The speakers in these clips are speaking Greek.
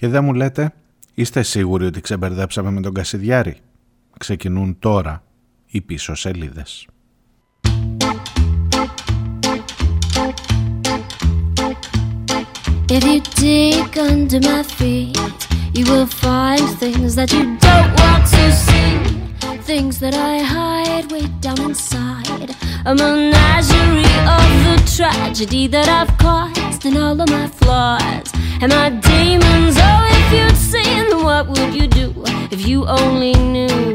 Και δεν μου λέτε, είστε σίγουροι ότι ξεμπερδέψαμε με τον Κασιδιάρη. Ξεκινούν τώρα οι πίσω σελίδες. If you dig under my feet, you will find things that you don't want to see. Things that I hide way down inside. A menagerie of the tragedy that I've caused and all of my flaws and my demons. Oh, if you'd seen, what would you do if you only knew?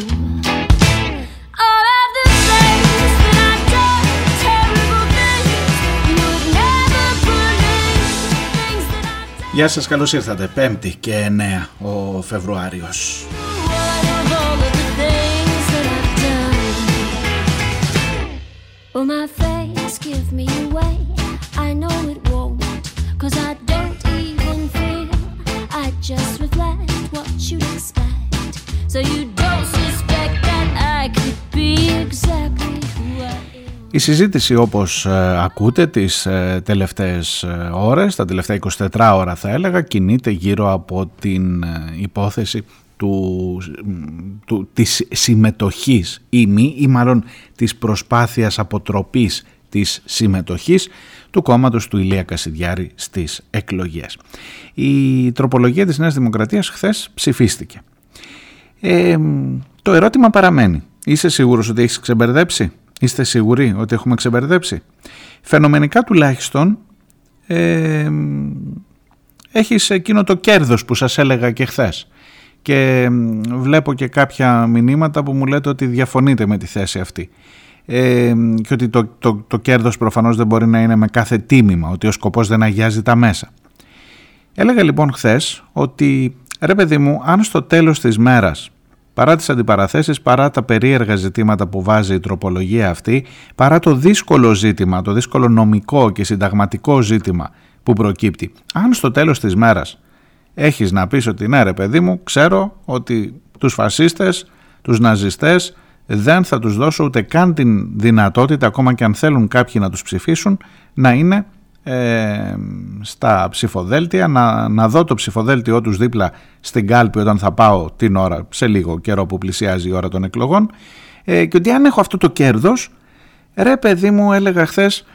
Γεια σας, καλώς ήρθατε. Πέμπτη και 9 ο Φεβρουάριος. So you don't suspect that η συζήτηση όπως ε, ακούτε τις ε, τελευταίες ε, ώρες, τα τελευταία 24 ώρα θα έλεγα, κινείται γύρω από την υπόθεση του, του, της συμμετοχής ή μη ή μάλλον της προσπάθειας αποτροπής της συμμετοχής του κόμματος του Ηλία Κασιδιάρη στις εκλογές. Η τροπολογία της Νέας Δημοκρατίας χθες ψηφίστηκε. Το ερώτημα παραμένει. Είσαι σίγουρος ότι έχεις ξεμπερδέψει; Είστε σίγουροι ότι έχουμε ξεμπερδέψει; Φαινομενικά τουλάχιστον ε, έχεις εκείνο το κέρδος που σας έλεγα και χθες. Και βλέπω και κάποια μηνύματα που μου λέτε ότι διαφωνείτε με τη θέση αυτή. Ε, και ότι το, το, το κέρδος προφανώς δεν μπορεί να είναι με κάθε τίμημα, ότι ο σκοπός δεν αγιάζει τα μέσα. Έλεγα λοιπόν χθες ότι ρε παιδί μου, αν στο τέλος της μέρας Παρά τις αντιπαραθέσεις, παρά τα περίεργα ζητήματα που βάζει η τροπολογία αυτή, παρά το δύσκολο ζήτημα, το δύσκολο νομικό και συνταγματικό ζήτημα που προκύπτει, αν στο τέλος της μέρας έχεις να πεις ότι ναι ρε παιδί μου, ξέρω ότι τους φασίστες, τους ναζιστές δεν θα τους δώσω ούτε καν την δυνατότητα, ακόμα και αν θέλουν κάποιοι να τους ψηφίσουν, να είναι ε, στα ψηφοδέλτια, να, να δω το ψηφοδέλτιό τους δίπλα στην κάλπη όταν θα πάω την ώρα, σε λίγο καιρό που πλησιάζει η ώρα των εκλογών ε, και ότι αν έχω αυτό το κέρδος, ρε παιδί μου έλεγα χθες,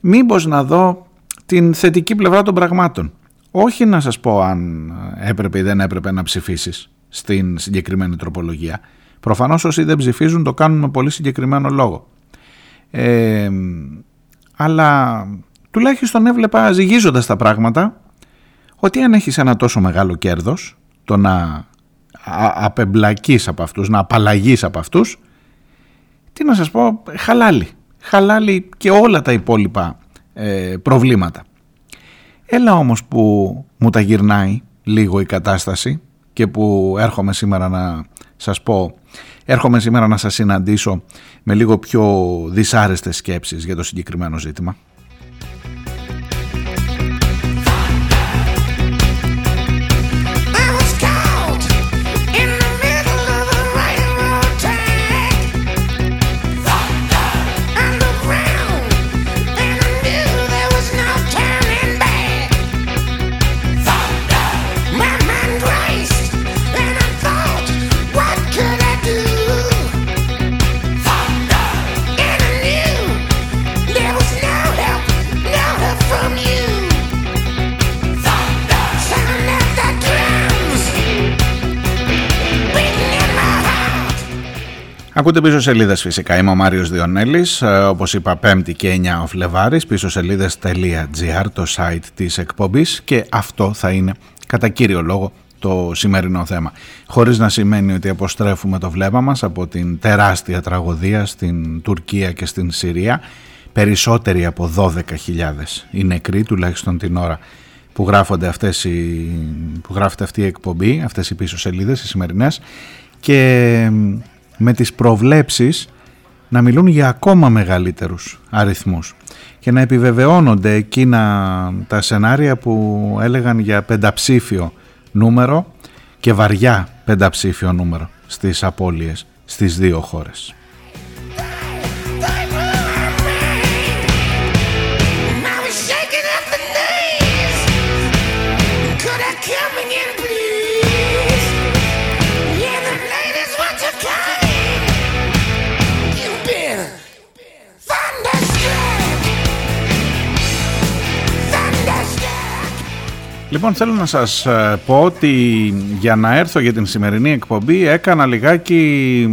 μήπως να δω την θετική πλευρά των πραγμάτων. Όχι να σας πω αν έπρεπε ή δεν έπρεπε να ψηφίσεις στην συγκεκριμένη τροπολογία. Προφανώς όσοι δεν ψηφίζουν το κάνουν με πολύ συγκεκριμένο λόγο. Ε, αλλά τουλάχιστον έβλεπα ζυγίζοντας τα πράγματα ότι αν έχεις ένα τόσο μεγάλο κέρδος το να απεμπλακείς από αυτούς, να απαλλαγείς από αυτούς τι να σας πω, χαλάλι. Χαλάλι και όλα τα υπόλοιπα ε, προβλήματα. Έλα όμως που μου τα γυρνάει λίγο η κατάσταση και που έρχομαι σήμερα να σας πω, έρχομαι σήμερα να σας συναντήσω με λίγο πιο δυσάρεστες σκέψεις για το συγκεκριμένο ζήτημα. Ακούτε πίσω σελίδες φυσικά. Είμαι ο Μάριος Διονέλης. Ε, Όπως είπα, 5η και 9 ο Φλεβάρη. Πίσω σελίδε.gr, το site της εκπομπής. Και αυτό θα είναι κατά κύριο λόγο το σημερινό θέμα. Χωρίς να σημαίνει ότι αποστρέφουμε το βλέμμα μας από την τεράστια τραγωδία στην Τουρκία και στην Συρία. Περισσότεροι από 12.000 οι νεκροί, τουλάχιστον την ώρα που, γράφονται αυτές οι, που γράφεται αυτή η εκπομπή, αυτές οι πίσω σελίδες, οι σημερινές και με τις προβλέψεις να μιλούν για ακόμα μεγαλύτερους αριθμούς και να επιβεβαιώνονται εκείνα τα σενάρια που έλεγαν για πενταψήφιο νούμερο και βαριά πενταψήφιο νούμερο στις απώλειες στις δύο χώρες. Λοιπόν θέλω να σας ε, πω ότι για να έρθω για την σημερινή εκπομπή έκανα λιγάκι,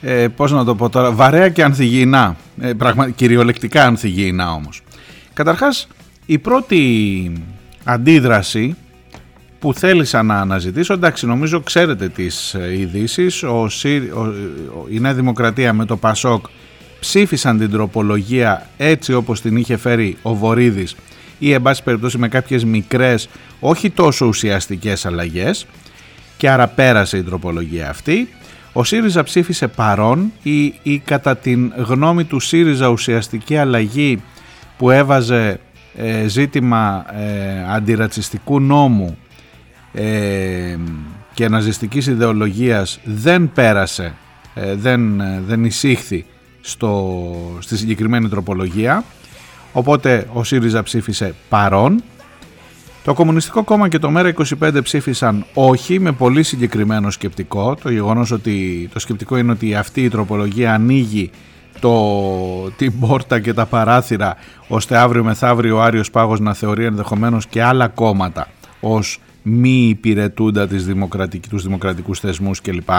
ε, πώς να το πω τώρα, βαρέα και ανθυγιεινά, ε, πραγμα, κυριολεκτικά ανθυγιεινά όμως. Καταρχάς η πρώτη αντίδραση που θέλησα να αναζητήσω, εντάξει νομίζω ξέρετε τις ε, ειδήσεις. ο, η Νέα Δημοκρατία με το ΠΑΣΟΚ ψήφισαν την τροπολογία έτσι όπως την είχε φέρει ο Βορύδης ή εν πάση περιπτώσει με κάποιες μικρές όχι τόσο ουσιαστικές αλλαγές και άρα πέρασε η τροπολογία αυτή. Ο ΣΥΡΙΖΑ ψήφισε παρόν ή, ή κατά την γνώμη του ΣΥΡΙΖΑ ουσιαστική αλλαγή που έβαζε ε, ζήτημα ε, αντιρατσιστικού νόμου ε, και ναζιστικής ιδεολογίας δεν πέρασε, ε, δεν, δεν εισήχθη στο, στη συγκεκριμένη τροπολογία Οπότε ο ΣΥΡΙΖΑ ψήφισε παρόν. Το Κομμουνιστικό Κόμμα και το ΜΕΡΑ25 ψήφισαν όχι με πολύ συγκεκριμένο σκεπτικό. Το γεγονός ότι το σκεπτικό είναι ότι αυτή η τροπολογία ανοίγει το, την πόρτα και τα παράθυρα ώστε αύριο μεθαύριο ο Άριος Πάγος να θεωρεί ενδεχομένως και άλλα κόμματα ως μη υπηρετούντα τις δημοκρατικ, τους δημοκρατικούς θεσμούς κλπ.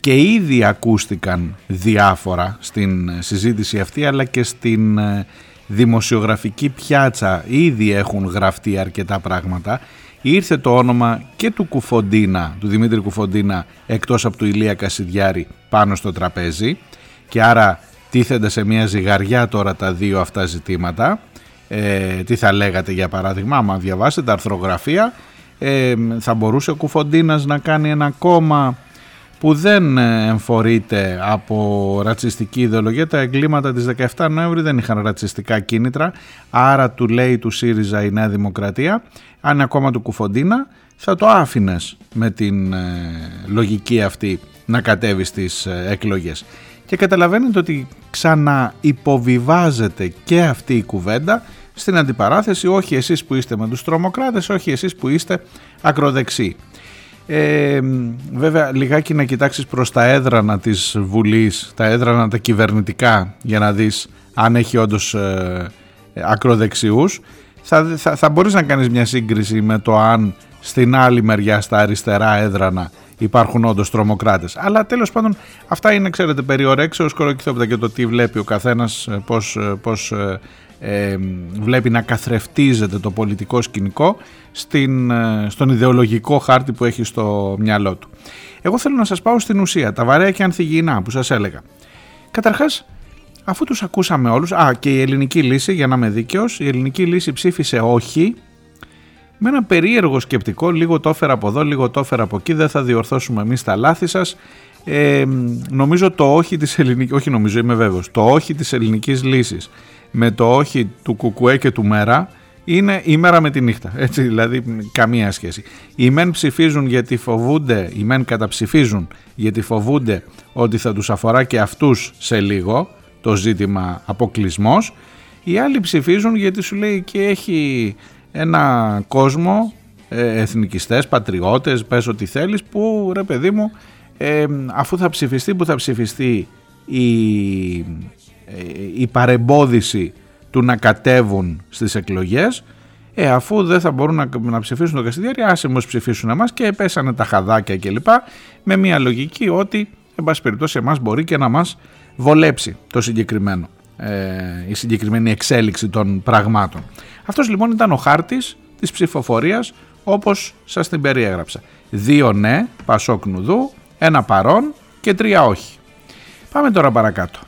Και ήδη ακούστηκαν διάφορα στην συζήτηση αυτή αλλά και στην ε, δημοσιογραφική πιάτσα. Ήδη έχουν γραφτεί αρκετά πράγματα. Ήρθε το όνομα και του Κουφοντίνα, του Δημήτρη Κουφοντίνα εκτός από του Ηλία Κασιδιάρη πάνω στο τραπέζι. Και άρα τίθενται σε μια ζυγαριά τώρα τα δύο αυτά ζητήματα. Ε, τι θα λέγατε για παράδειγμα άμα διαβάσετε τα αρθρογραφία ε, θα μπορούσε ο Κουφοντίνας να κάνει ένα κόμμα που δεν ε, εμφορείται από ρατσιστική ιδεολογία. Τα εγκλήματα της 17 Νοέμβρη δεν είχαν ρατσιστικά κίνητρα, άρα του λέει του ΣΥΡΙΖΑ η Νέα Δημοκρατία, αν ακόμα του Κουφοντίνα, θα το άφηνες με την ε, λογική αυτή να κατέβεις στις ε, εκλογές. Και καταλαβαίνετε ότι ξαναυποβιβάζεται και αυτή η κουβέντα στην αντιπαράθεση όχι εσείς που είστε με τους τρομοκράτες, όχι εσείς που είστε ακροδεξιοί. Ε, βέβαια λιγάκι να κοιτάξεις προς τα έδρανα της Βουλής, τα έδρανα τα κυβερνητικά για να δεις αν έχει όντως ε, ακροδεξιούς. Θα, θα, θα μπορείς να κάνεις μια σύγκριση με το αν στην άλλη μεριά στα αριστερά έδρανα υπάρχουν όντως τρομοκράτες. Αλλά τέλος πάντων αυτά είναι ξέρετε περιορέξεως κοροκυθόπιτα και το τι βλέπει ο καθένας, ε, πώς, ε, πώς ε, ε, βλέπει να καθρεφτίζεται το πολιτικό σκηνικό στην, ε, στον ιδεολογικό χάρτη που έχει στο μυαλό του. Εγώ θέλω να σας πάω στην ουσία, τα βαρέα και ανθυγιεινά που σας έλεγα. Καταρχάς, αφού τους ακούσαμε όλους, α και η ελληνική λύση για να είμαι δίκαιος, η ελληνική λύση ψήφισε όχι, με ένα περίεργο σκεπτικό, λίγο το έφερα από εδώ, λίγο το έφερα από εκεί, δεν θα διορθώσουμε εμείς τα λάθη σας. Ε, νομίζω το όχι της ελληνικής, όχι νομίζω είμαι βέβαιος, το όχι της ελληνικής λύσης με το όχι του Κουκουέ και του Μέρα είναι η μέρα με τη νύχτα. Έτσι, δηλαδή καμία σχέση. Οι μεν ψηφίζουν γιατί φοβούνται, οι μεν καταψηφίζουν γιατί φοβούνται ότι θα τους αφορά και αυτούς σε λίγο το ζήτημα αποκλεισμός. Οι άλλοι ψηφίζουν γιατί σου λέει και έχει ένα κόσμο ε, εθνικιστές, πατριώτες, πες ό,τι θέλεις που ρε παιδί μου ε, αφού θα ψηφιστεί που θα ψηφιστεί η η παρεμπόδιση του να κατέβουν στις εκλογές ε, αφού δεν θα μπορούν να, να ψηφίσουν τον Καστιδιάρη άσε μας ψηφίσουν εμάς και πέσανε τα χαδάκια κλπ με μια λογική ότι εν πάση περιπτώσει εμάς μπορεί και να μας βολέψει το συγκεκριμένο ε, η συγκεκριμένη εξέλιξη των πραγμάτων. Αυτός λοιπόν ήταν ο χάρτης της ψηφοφορίας όπως σας την περιέγραψα. Δύο ναι, Πασόκ Νουδού, ένα παρόν και τρία όχι. Πάμε τώρα παρακάτω.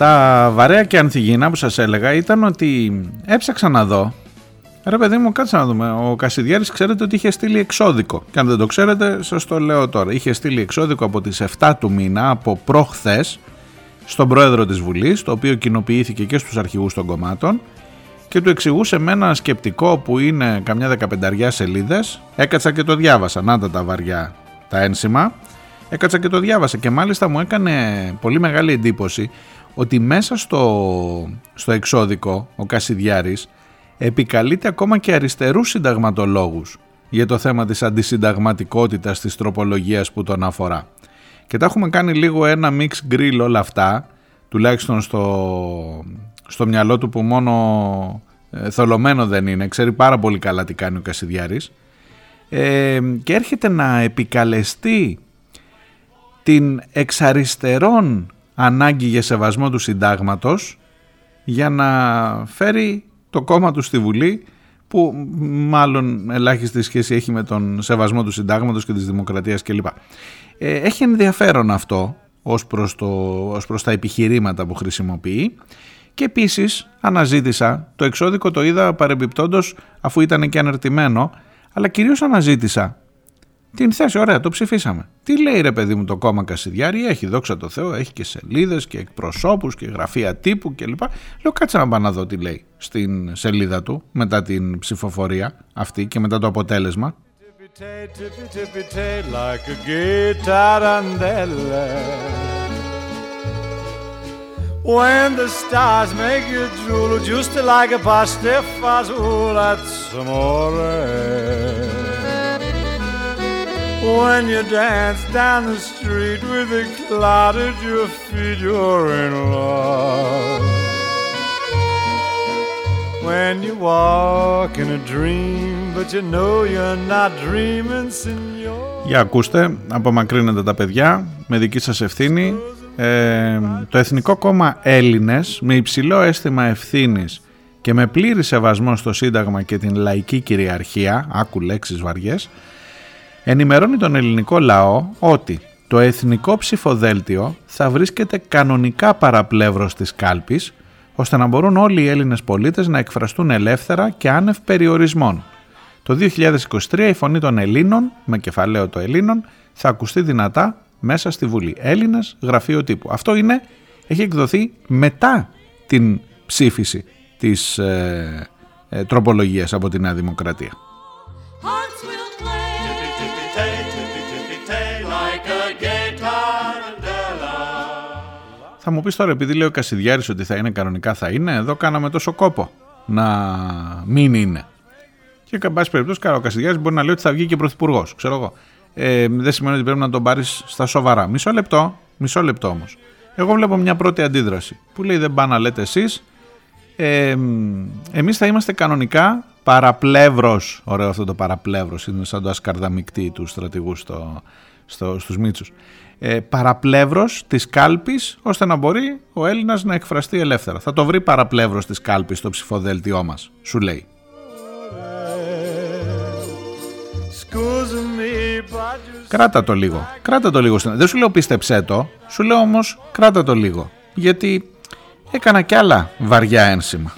Τα βαρέα και ανθυγιεινά που σας έλεγα ήταν ότι έψαξα να δω Ρε παιδί μου, κάτσε να δούμε. Ο Κασιδιάρης ξέρετε ότι είχε στείλει εξώδικο. Και αν δεν το ξέρετε, σας το λέω τώρα. Είχε στείλει εξώδικο από τις 7 του μήνα, από προχθές, στον πρόεδρο της Βουλής, το οποίο κοινοποιήθηκε και στους αρχηγούς των κομμάτων και του εξηγούσε με ένα σκεπτικό που είναι καμιά δεκαπενταριά σελίδες. Έκατσα και το διάβασα. Να τα, τα βαριά τα ένσημα. Έκατσα και το διάβασα και μάλιστα μου έκανε πολύ μεγάλη εντύπωση ότι μέσα στο, στο εξώδικο ο Κασιδιάρης επικαλείται ακόμα και αριστερούς συνταγματολόγους για το θέμα της αντισυνταγματικότητας της τροπολογίας που τον αφορά. Και τα έχουμε κάνει λίγο ένα mix grill όλα αυτά, τουλάχιστον στο, στο μυαλό του που μόνο ε, θολωμένο δεν είναι, ξέρει πάρα πολύ καλά τι κάνει ο Κασιδιάρης ε, και έρχεται να επικαλεστεί την εξαριστερών ανάγκη για σεβασμό του συντάγματος για να φέρει το κόμμα του στη Βουλή που μάλλον ελάχιστη σχέση έχει με τον σεβασμό του συντάγματος και της δημοκρατίας κλπ. Ε, έχει ενδιαφέρον αυτό ως προς, το, ως προς τα επιχειρήματα που χρησιμοποιεί και επίσης αναζήτησα, το εξώδικο το είδα παρεμπιπτόντος αφού ήταν και αναρτημένο, αλλά κυρίως αναζήτησα την θέση, ωραία, το ψηφίσαμε. Τι λέει ρε παιδί μου το κόμμα Κασιδιάρη, έχει δόξα τω Θεώ, έχει και σελίδες και εκπροσώπους και γραφεία τύπου κλπ. Λέω κάτσε να πάω να δω τι λέει στην σελίδα του μετά την ψηφοφορία αυτή και μετά το αποτέλεσμα. When the stars make you drool just like a pasta that's amore. When you dance down the street with a cloud at your feet, you're in love. When you walk in a dream, but you know you're not dreaming, senor. Για ακούστε, απομακρύνετε τα παιδιά με δική σας ευθύνη. Ε, το Εθνικό Κόμμα Έλληνες με υψηλό αίσθημα ευθύνης και με πλήρη σεβασμό στο Σύνταγμα και την λαϊκή κυριαρχία, άκου λέξεις βαριές, ενημερώνει τον ελληνικό λαό ότι το εθνικό ψηφοδέλτιο θα βρίσκεται κανονικά παραπλεύρος της κάλπης ώστε να μπορούν όλοι οι Έλληνες πολίτες να εκφραστούν ελεύθερα και άνευ περιορισμών. Το 2023 η φωνή των Ελλήνων, με κεφαλαίο το Ελλήνων, θα ακουστεί δυνατά μέσα στη Βουλή. Έλληνες, γραφείο τύπου. Αυτό είναι, έχει εκδοθεί μετά την ψήφιση της ε, ε, τροπολογίας από τη Νέα Δημοκρατία. Θα μου πεις τώρα, επειδή λέει ο Κασιδιάρης ότι θα είναι κανονικά, θα είναι. Εδώ κάναμε τόσο κόπο να μην είναι. Και εν πάση περιπτώσει, ο Κασιδιάρης μπορεί να λέει ότι θα βγει και πρωθυπουργός. Ξέρω εγώ. Ε, δεν σημαίνει ότι πρέπει να τον πάρεις στα σοβαρά. Μισό λεπτό, μισό λεπτό όμως. Εγώ βλέπω μια πρώτη αντίδραση που λέει δεν πάνε να λέτε εσείς. Ε, εμείς θα είμαστε κανονικά παραπλεύρος, ωραίο αυτό το παραπλεύρος, είναι σαν το ασκαρδαμικτή του στρατηγού στο, στο, στους Μίτσους ε, παραπλεύρος της κάλπης ώστε να μπορεί ο Έλληνας να εκφραστεί ελεύθερα. Θα το βρει παραπλεύρος της κάλπης στο ψηφοδέλτιό μας, σου λέει. Κράτα το λίγο. Κράτα το λίγο. Δεν σου λέω πίστεψέ το. Σου λέω όμως κράτα το λίγο. Γιατί έκανα κι άλλα βαριά ένσημα.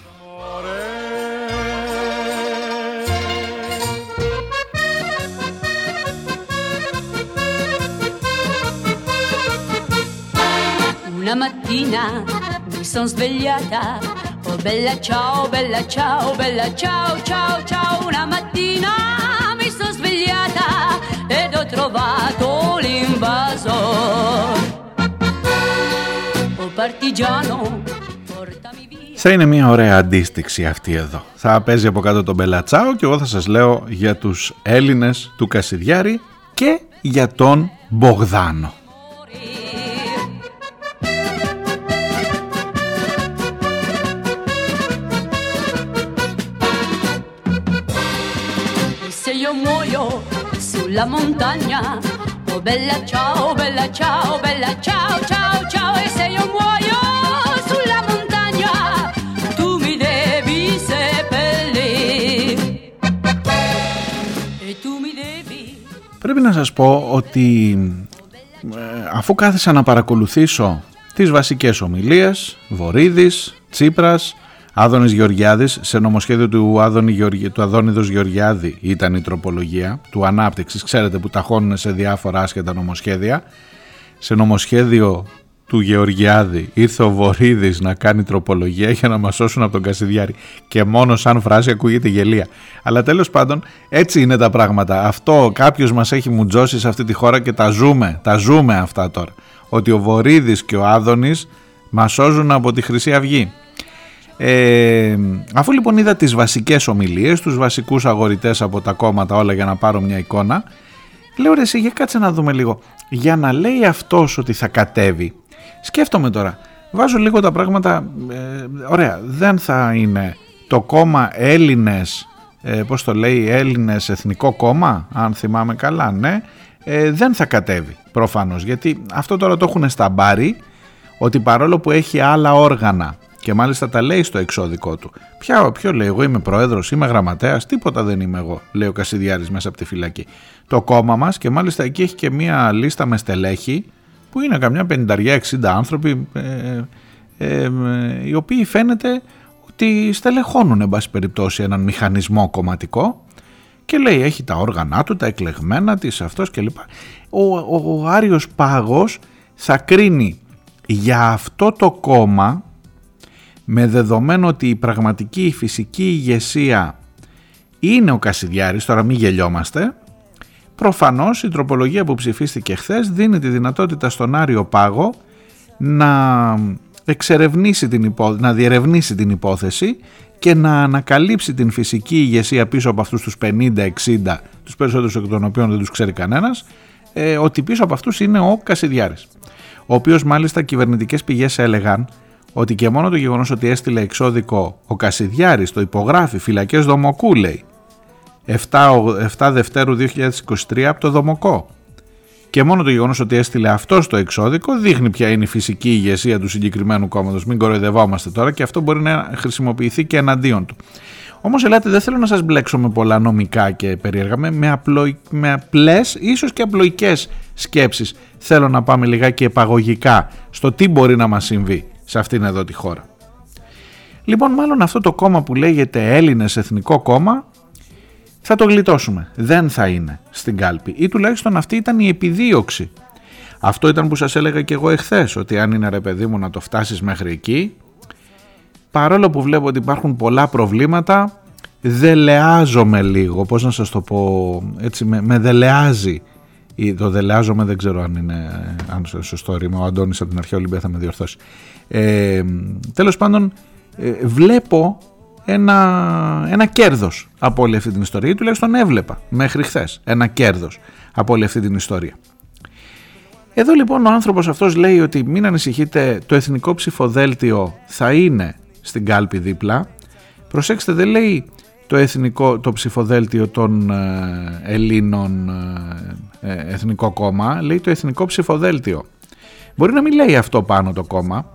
Θα είναι μια ωραία αντίστοιξη αυτή εδώ. Θα παίζει από κάτω τον Μπελατσάο και εγώ θα σας λέω για τους Έλληνες του Κασιδιάρη και για τον Μπογδάνο. Sulla montagna. Oh bella ciao, bella ciao, bella ciao, ciao, ciao. E se io muoio sulla montagna, tu mi devi seppellire. E tu mi devi... Πρέπει να σας πω ότι ε, αφού κάθισα να παρακολουθήσω τις βασικές ομιλίες, Βορύδης, Τσίπρας, Άδωνης Γεωργιάδης, σε νομοσχέδιο του, Άδωνη, του Αδόνιδος Γεωργιάδη ήταν η τροπολογία του ανάπτυξης, ξέρετε που ταχώνουν σε διάφορα άσχετα νομοσχέδια. Σε νομοσχέδιο του Γεωργιάδη ήρθε ο Βορύδης να κάνει τροπολογία για να μας σώσουν από τον Κασιδιάρη και μόνο σαν φράση ακούγεται γελία. Αλλά τέλος πάντων έτσι είναι τα πράγματα. Αυτό κάποιος μας έχει μουτζώσει σε αυτή τη χώρα και τα ζούμε, τα ζούμε αυτά τώρα. Ότι ο Βορύδης και ο Άδωνης μας σώζουν από τη Χρυσή Αυγή. Ε, αφού λοιπόν είδα τις βασικές ομιλίες, τους βασικούς αγορητές από τα κόμματα όλα για να πάρω μια εικόνα, λέω ρε εσύ για κάτσε να δούμε λίγο. Για να λέει αυτός ότι θα κατέβει, σκέφτομαι τώρα, βάζω λίγο τα πράγματα, ε, ωραία, δεν θα είναι το κόμμα Έλληνες, ε, πώς το λέει, Έλληνες Εθνικό Κόμμα, αν θυμάμαι καλά, ναι, ε, δεν θα κατέβει προφανώς, γιατί αυτό τώρα το έχουν στα μπάρι, ότι παρόλο που έχει άλλα όργανα και μάλιστα τα λέει στο εξώδικό του. Ποια, ποιο λέει, εγώ είμαι πρόεδρος, είμαι γραμματέας, τίποτα δεν είμαι εγώ, λέει ο Κασιδιάρης μέσα από τη φυλακή. Το κόμμα μας και μάλιστα εκεί έχει και μία λίστα με στελέχη που είναι καμιά 50-60 άνθρωποι ε, ε, ε, οι οποίοι φαίνεται ότι στελεχώνουν εν πάση περιπτώσει έναν μηχανισμό κομματικό και λέει έχει τα όργανά του, τα εκλεγμένα της αυτός κλπ. Ο, ο, ο Άριος Πάγος θα κρίνει για αυτό το κόμμα με δεδομένο ότι η πραγματική η φυσική ηγεσία είναι ο Κασιδιάρης, τώρα μην γελιόμαστε, προφανώς η τροπολογία που ψηφίστηκε χθες δίνει τη δυνατότητα στον Άριο Πάγο να εξερευνήσει την υπό... να διερευνήσει την υπόθεση και να ανακαλύψει την φυσική ηγεσία πίσω από αυτούς τους 50-60, τους περισσότερους εκ των οποίων δεν τους ξέρει κανένας, ε, ότι πίσω από αυτούς είναι ο Κασιδιάρης. Ο οποίος μάλιστα κυβερνητικές πηγές έλεγαν ότι και μόνο το γεγονός ότι έστειλε εξώδικο ο Κασιδιάρης το υπογράφει φυλακές Δομοκού λέει 7, 7 Δευτέρου 2023 από το Δομοκό και μόνο το γεγονός ότι έστειλε αυτός το εξώδικο δείχνει ποια είναι η φυσική ηγεσία του συγκεκριμένου κόμματος μην κοροϊδευόμαστε τώρα και αυτό μπορεί να χρησιμοποιηθεί και εναντίον του Όμως, ελάτε, δεν θέλω να σας μπλέξω με πολλά νομικά και περίεργα. Με, με, απλο, με απλές, ίσως και απλοϊκές σκέψεις. Θέλω να πάμε λιγάκι επαγωγικά στο τι μπορεί να μας συμβεί σε αυτήν εδώ τη χώρα. Λοιπόν, μάλλον αυτό το κόμμα που λέγεται Έλληνες Εθνικό Κόμμα θα το γλιτώσουμε. Δεν θα είναι στην κάλπη ή τουλάχιστον αυτή ήταν η επιδίωξη. Αυτό ήταν που σας έλεγα και εγώ εχθές, ότι αν είναι ρε παιδί μου να το φτάσεις μέχρι εκεί, παρόλο που βλέπω ότι υπάρχουν πολλά προβλήματα, δελεάζομαι λίγο, πώς να σας το πω, έτσι με, με δελεάζει το δελεάζομαι δεν ξέρω αν είναι αν σωστό ρήμα. Ο Αντώνης από την αρχαία Ολυμπία θα με διορθώσει. Ε, τέλος πάντων ε, βλέπω ένα, ένα κέρδος από όλη αυτή την ιστορία ή τουλάχιστον έβλεπα μέχρι χθες ένα κέρδος από όλη αυτή την ιστορία. Εδώ λοιπόν ο άνθρωπος αυτός λέει ότι μην ανησυχείτε το εθνικό ψηφοδέλτιο θα είναι στην κάλπη δίπλα. Προσέξτε δεν λέει το, εθνικό, το ψηφοδέλτιο των ε, Ελλήνων ε, ε, Εθνικό Κόμμα, λέει το Εθνικό Ψηφοδέλτιο. Μπορεί να μην λέει αυτό πάνω το κόμμα.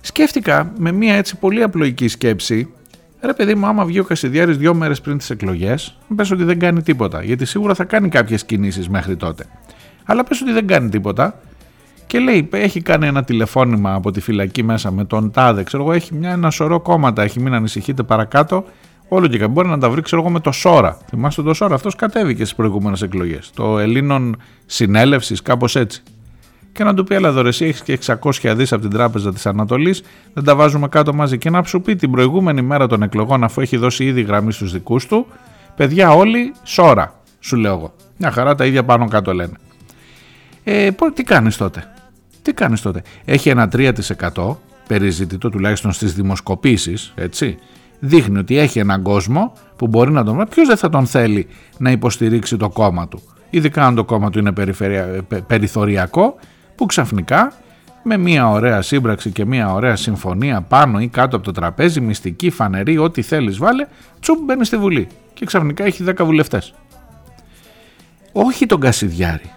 Σκέφτηκα με μια έτσι πολύ απλοϊκή σκέψη, ρε παιδί μου άμα βγει ο Κασιδιάρης δυο μέρες πριν τις εκλογές, πες ότι δεν κάνει τίποτα, γιατί σίγουρα θα κάνει κάποιες κινήσεις μέχρι τότε. Αλλά πες ότι δεν κάνει τίποτα και λέει, έχει κάνει ένα τηλεφώνημα από τη φυλακή μέσα με τον Τάδε, ξέρω εγώ, έχει μια, ένα σωρό κόμματα, έχει μην ανησυχείτε παρακάτω, Όλο και μπορεί να τα βρει, ξέρω εγώ, με το Σόρα. Θυμάστε το Σόρα, αυτός κατέβηκε στις προηγούμενες εκλογές. Το Ελλήνων Συνέλευσης, κάπως έτσι. Και να του πει, αλλά εσύ έχεις και 600 δις από την Τράπεζα της Ανατολής, δεν τα βάζουμε κάτω μαζί. Και να σου πει την προηγούμενη μέρα των εκλογών, αφού έχει δώσει ήδη γραμμή στους δικούς του, παιδιά όλοι Σόρα, σου λέω εγώ. Μια χαρά τα ίδια πάνω κάτω λένε. Ε, τι κάνεις τότε; Τι κάνεις τότε; Έχει ένα 3% περιζητητό τουλάχιστον στις δημοσκοπήσεις, έτσι δείχνει ότι έχει έναν κόσμο που μπορεί να τον βρει. Ποιος δεν θα τον θέλει να υποστηρίξει το κόμμα του. Ειδικά αν το κόμμα του είναι περιθωριακό, που ξαφνικά με μια ωραία σύμπραξη και μια ωραία συμφωνία πάνω ή κάτω από το τραπέζι, μυστική, φανερή, ό,τι θέλεις βάλε, τσουπ μπαίνεις στη Βουλή και ξαφνικά έχει 10 βουλευτές. Όχι τον Κασιδιάρη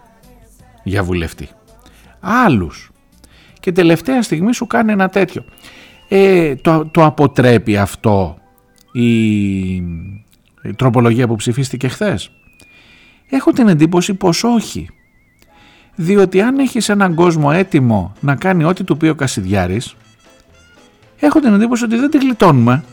για βουλευτή. Άλλους. Και τελευταία στιγμή σου κάνει ένα τέτοιο ε, το, το αποτρέπει αυτό η, τροπολογία που ψηφίστηκε χθες; Έχω την εντύπωση πως όχι. Διότι αν έχεις έναν κόσμο έτοιμο να κάνει ό,τι του πει ο Κασιδιάρης, έχω την εντύπωση ότι δεν τη γλιτώνουμε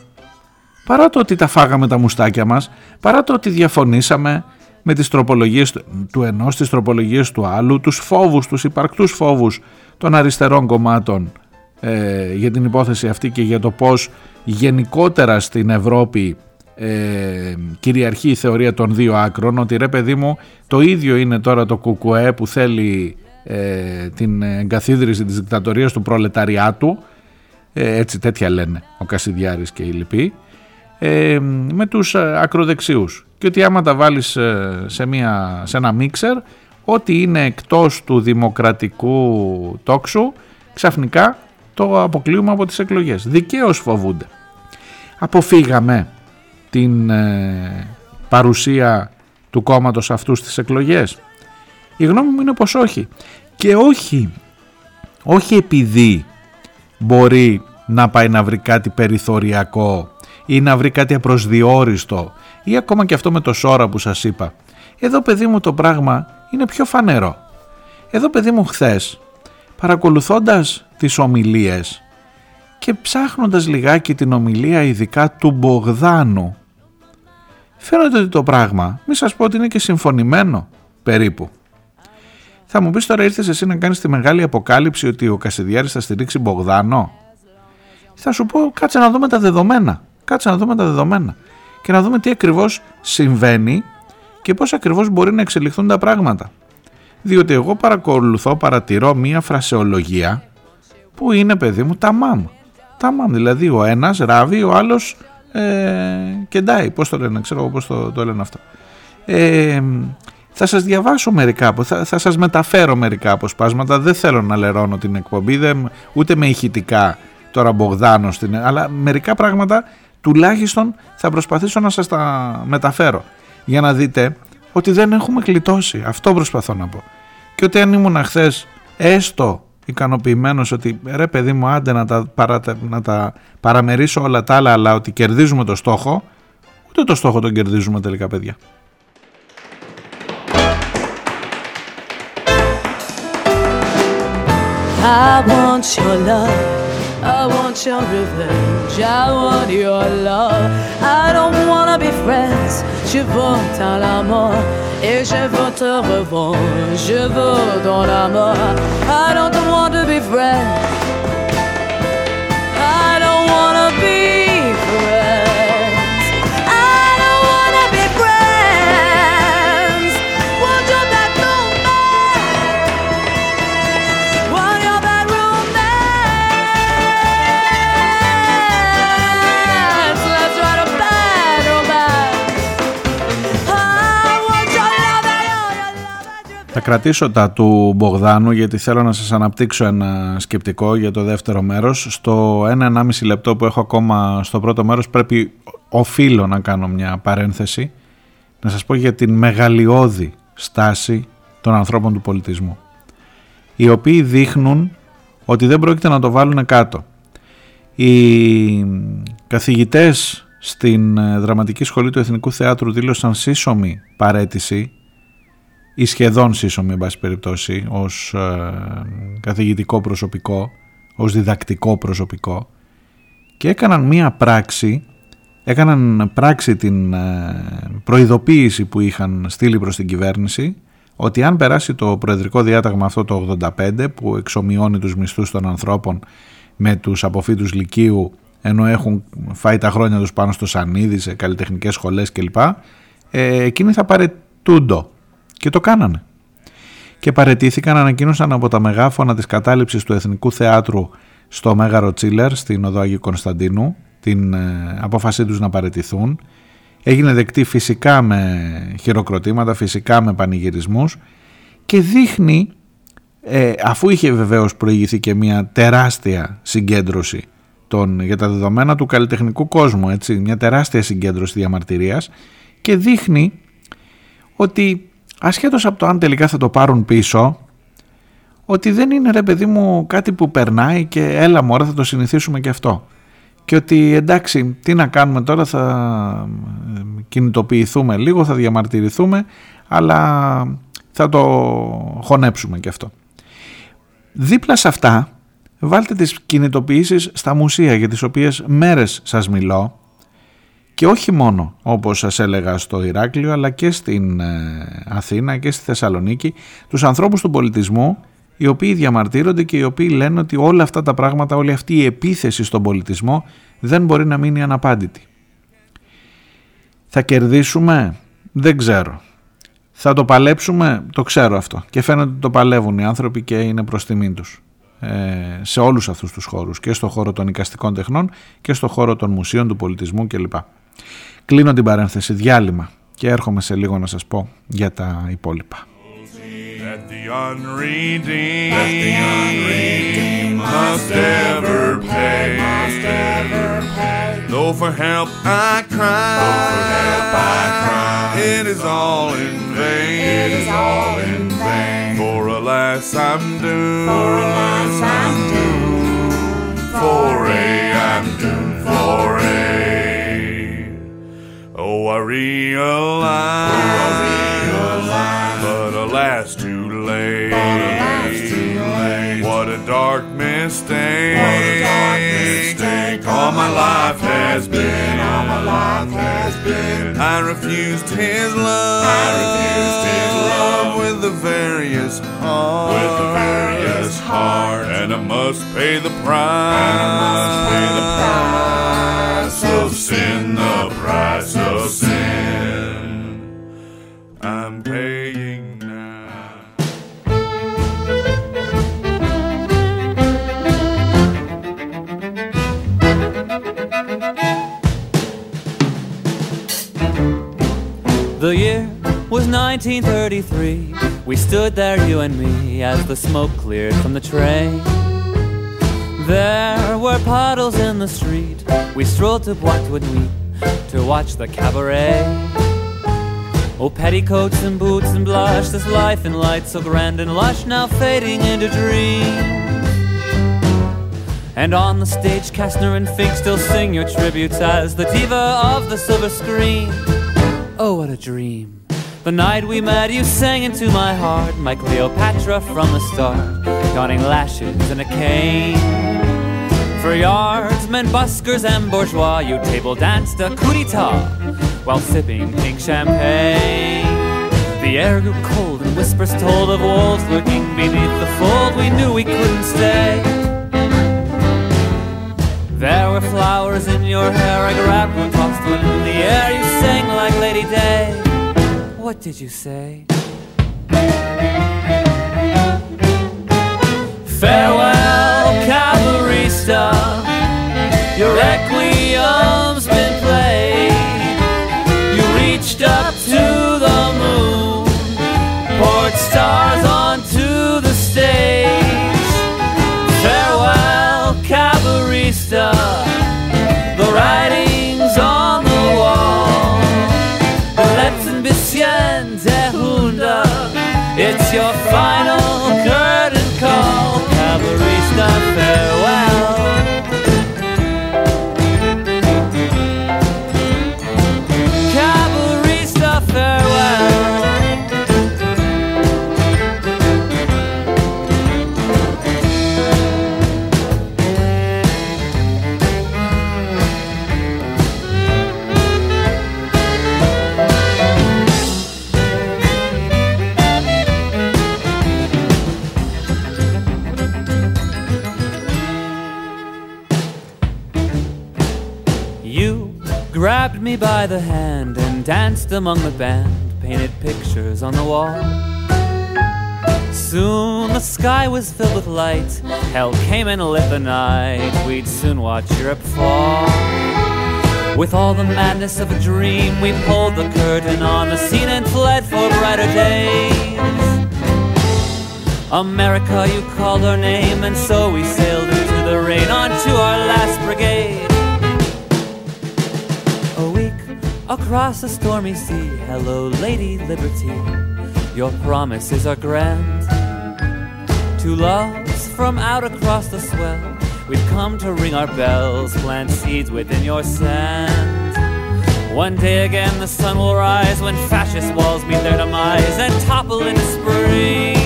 παρά το ότι τα φάγαμε τα μουστάκια μας, παρά το ότι διαφωνήσαμε με τις τροπολογίες του ενός, τις τροπολογίες του άλλου, τους φόβους, τους υπαρκτούς φόβους των αριστερών κομμάτων ε, για την υπόθεση αυτή και για το πώς γενικότερα στην Ευρώπη ε, κυριαρχεί η θεωρία των δύο άκρων ότι ρε παιδί μου το ίδιο είναι τώρα το κουκουέ που θέλει ε, την εγκαθίδρυση της δικτατορίας του προλεταριάτου. Ε, έτσι τέτοια λένε ο Κασιδιάρης και οι λοιποί. Ε, με τους ε, ακροδεξιούς και ότι άμα τα βάλεις σε, μια, σε ένα μίξερ ό,τι είναι εκτός του δημοκρατικού τόξου ξαφνικά το αποκλείουμε από τις εκλογές. Δικαίως φοβούνται. Αποφύγαμε την παρουσία του κόμματος αυτού στις εκλογές. Η γνώμη μου είναι πως όχι. Και όχι, όχι επειδή μπορεί να πάει να βρει κάτι περιθωριακό ή να βρει κάτι απροσδιόριστο ή ακόμα και αυτό με το σώρα που σας είπα. Εδώ παιδί μου το πράγμα είναι πιο φανερό. Εδώ παιδί μου χθες παρακολουθώντας τις ομιλίες και ψάχνοντας λιγάκι την ομιλία ειδικά του Μπογδάνου φαίνεται ότι το πράγμα μη σας πω ότι είναι και συμφωνημένο περίπου. Θα μου πεις τώρα ήρθες εσύ να κάνεις τη μεγάλη αποκάλυψη ότι ο Κασιδιάρης θα στηρίξει Μπογδάνο; Θα σου πω κάτσε να δούμε τα δεδομένα. Κάτσε να δούμε τα δεδομένα. Και να δούμε τι ακριβώς συμβαίνει και πώς ακριβώς μπορεί να εξελιχθούν τα πράγματα. Διότι εγώ παρακολουθώ, παρατηρώ μία φρασεολογία που είναι παιδί μου τα μάμ. Τα μάμ, δηλαδή ο ένας ράβει, ο άλλος ε, κεντάει. Πώς το λένε, ξέρω πώς το, το λένε αυτό. Ε, θα σας διαβάσω μερικά, θα, θα σας μεταφέρω μερικά αποσπάσματα, δεν θέλω να λερώνω την εκπομπή, δεν, ούτε με ηχητικά τώρα Μπογδάνο, στην, αλλά μερικά πράγματα τουλάχιστον θα προσπαθήσω να σας τα μεταφέρω για να δείτε ότι δεν έχουμε κλειτώσει, αυτό προσπαθώ να πω. Και ότι αν ήμουν χθες έστω ικανοποιημένος ότι ρε παιδί μου άντε να τα, παρα, να τα παραμερίσω όλα τα άλλα αλλά ότι κερδίζουμε το στόχο, ούτε το στόχο τον κερδίζουμε τελικά παιδιά. I want your love. I want your revenge. I want your love. I don't wanna be friends. Je veux à la mort et je veux te revoir. Je veux dans la mort. I don't want to be friends. Κρατήσω τα του Μπογδάνου γιατί θέλω να σας αναπτύξω ένα σκεπτικό για το δεύτερο μέρος. Στο 1-1,5 λεπτό που έχω ακόμα στο πρώτο μέρος πρέπει οφείλω να κάνω μια παρένθεση να σας πω για την μεγαλειώδη στάση των ανθρώπων του πολιτισμού οι οποίοι δείχνουν ότι δεν πρόκειται να το βάλουν κάτω. Οι καθηγητές στην Δραματική Σχολή του Εθνικού Θεάτρου δήλωσαν σύσσωμη παρέτηση ή σχεδόν σύσσωμη εν πάση περιπτώσει ως ε, καθηγητικό προσωπικό, ως διδακτικό προσωπικό και έκαναν μία πράξη, έκαναν πράξη την ε, προειδοποίηση που είχαν στείλει προς την κυβέρνηση ότι αν περάσει το προεδρικό διάταγμα αυτό το 85 που εξομοιώνει τους μισθούς των ανθρώπων με τους αποφύτους λυκείου ενώ έχουν φάει τα χρόνια τους πάνω στο σανίδι σε καλλιτεχνικές σχολές κλπ. Ε, εκείνοι θα παρετούντο και το κάνανε. Και παρετήθηκαν, ανακοίνωσαν από τα μεγάφωνα της κατάληψης του Εθνικού Θεάτρου στο Μέγαρο Τσίλερ στην Οδό Αγίου Κωνσταντίνου την ε, απόφασή τους να παρετηθούν. Έγινε δεκτή φυσικά με χειροκροτήματα, φυσικά με πανηγυρισμούς και δείχνει, ε, αφού είχε βεβαίως προηγηθεί και μια τεράστια συγκέντρωση των, για τα δεδομένα του καλλιτεχνικού κόσμου, έτσι, μια τεράστια συγκέντρωση διαμαρτυρίας και δείχνει ότι ασχέτως από το αν τελικά θα το πάρουν πίσω, ότι δεν είναι ρε παιδί μου κάτι που περνάει και έλα μωρέ θα το συνηθίσουμε και αυτό. Και ότι εντάξει τι να κάνουμε τώρα θα κινητοποιηθούμε λίγο, θα διαμαρτυρηθούμε αλλά θα το χωνέψουμε και αυτό. Δίπλα σε αυτά βάλτε τις κινητοποιήσεις στα μουσεία για τις οποίες μέρες σας μιλώ Και όχι μόνο όπως σας έλεγα στο Ηράκλειο αλλά και στην ε, Αθήνα και στη Θεσσαλονίκη τους ανθρώπους του πολιτισμού οι οποίοι διαμαρτύρονται και οι οποίοι λένε ότι όλα αυτά τα πράγματα, όλη αυτή η επίθεση στον πολιτισμό δεν μπορεί να μείνει αναπάντητη. Θα κερδίσουμε, δεν ξέρω. Θα το παλέψουμε, το ξέρω αυτό. Και φαίνεται ότι το παλεύουν οι άνθρωποι και είναι προς τιμήν τους. Ε, σε όλους αυτούς τους χώρους και στο χώρο των οικαστικών τεχνών και στο χώρο των μουσείων, του πολιτισμού κλπ. Κλείνω την παρένθεση, διάλειμμα και έρχομαι σε λίγο να σας πω για τα υπόλοιπα. That the unredeemed, that the unredeemed must ever pay. Must ever pay. Though for help I cry, Though for help I cry, it is all in vain. It is all in vain. For alas I'm doomed. For alas I'm doomed. For a I'm doomed. For a. Oh, I realize. Oh, I realize. But alas, too late. What a dark mistake. What a dark mistake. All my life has been. All my life has been. I refused his love. I refused his love with the various heart. With the various heart. And I must pay the price. And I must pay the price of sin. Price of sin. I'm paying now. The year was 1933. We stood there, you and me, as the smoke cleared from the train. There were puddles in the street. We strolled to de Nuit to watch the cabaret. Oh, petticoats and boots and blush, this life in light so grand and lush, now fading into dreams. And on the stage, Kastner and Fink still sing your tributes as the diva of the silver screen. Oh, what a dream. The night we met, you sang into my heart, my Cleopatra from the start, donning lashes and a cane. For yardsmen, buskers, and bourgeois, you table danced a coup d'etat while sipping pink champagne. The air grew cold and whispers told of wolves lurking beneath the fold. We knew we couldn't stay. There were flowers in your hair, I grabbed one, tossed one in the air. You sang like Lady Day. What did you say? Farewell, Your queen. Among the band, painted pictures on the wall. Soon the sky was filled with light, hell came and lit the night. We'd soon watch Europe fall. With all the madness of a dream, we pulled the curtain on the scene and fled for brighter days. America, you called our name, and so we sailed into the rain onto our last brigade. Across a stormy sea. Hello, Lady Liberty. Your promises are grand. Two loves from out across the swell. We've come to ring our bells, plant seeds within your sand. One day again the sun will rise when fascist walls meet their demise and topple into spring.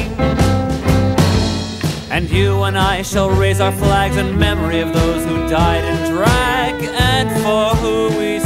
And you and I shall raise our flags in memory of those who died in drag and for who we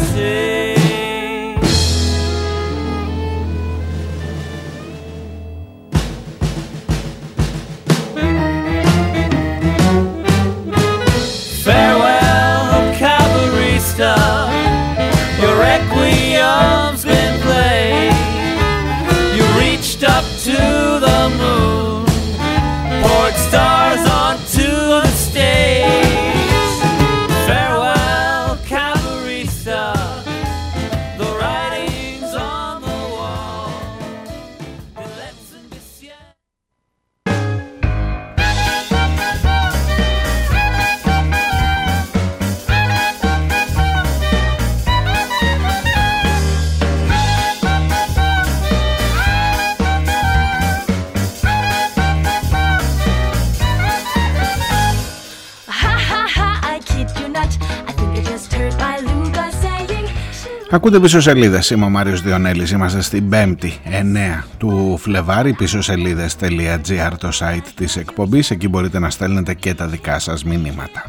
Ακούτε πίσω σελίδες. Είμαι ο Μάριος Διονέλης. Είμαστε στην 5η 9 του Φλεβάρι. Πίσω σελίδε.gr το site της εκπομπής. Εκεί μπορείτε να στέλνετε και τα δικά σας μηνύματα.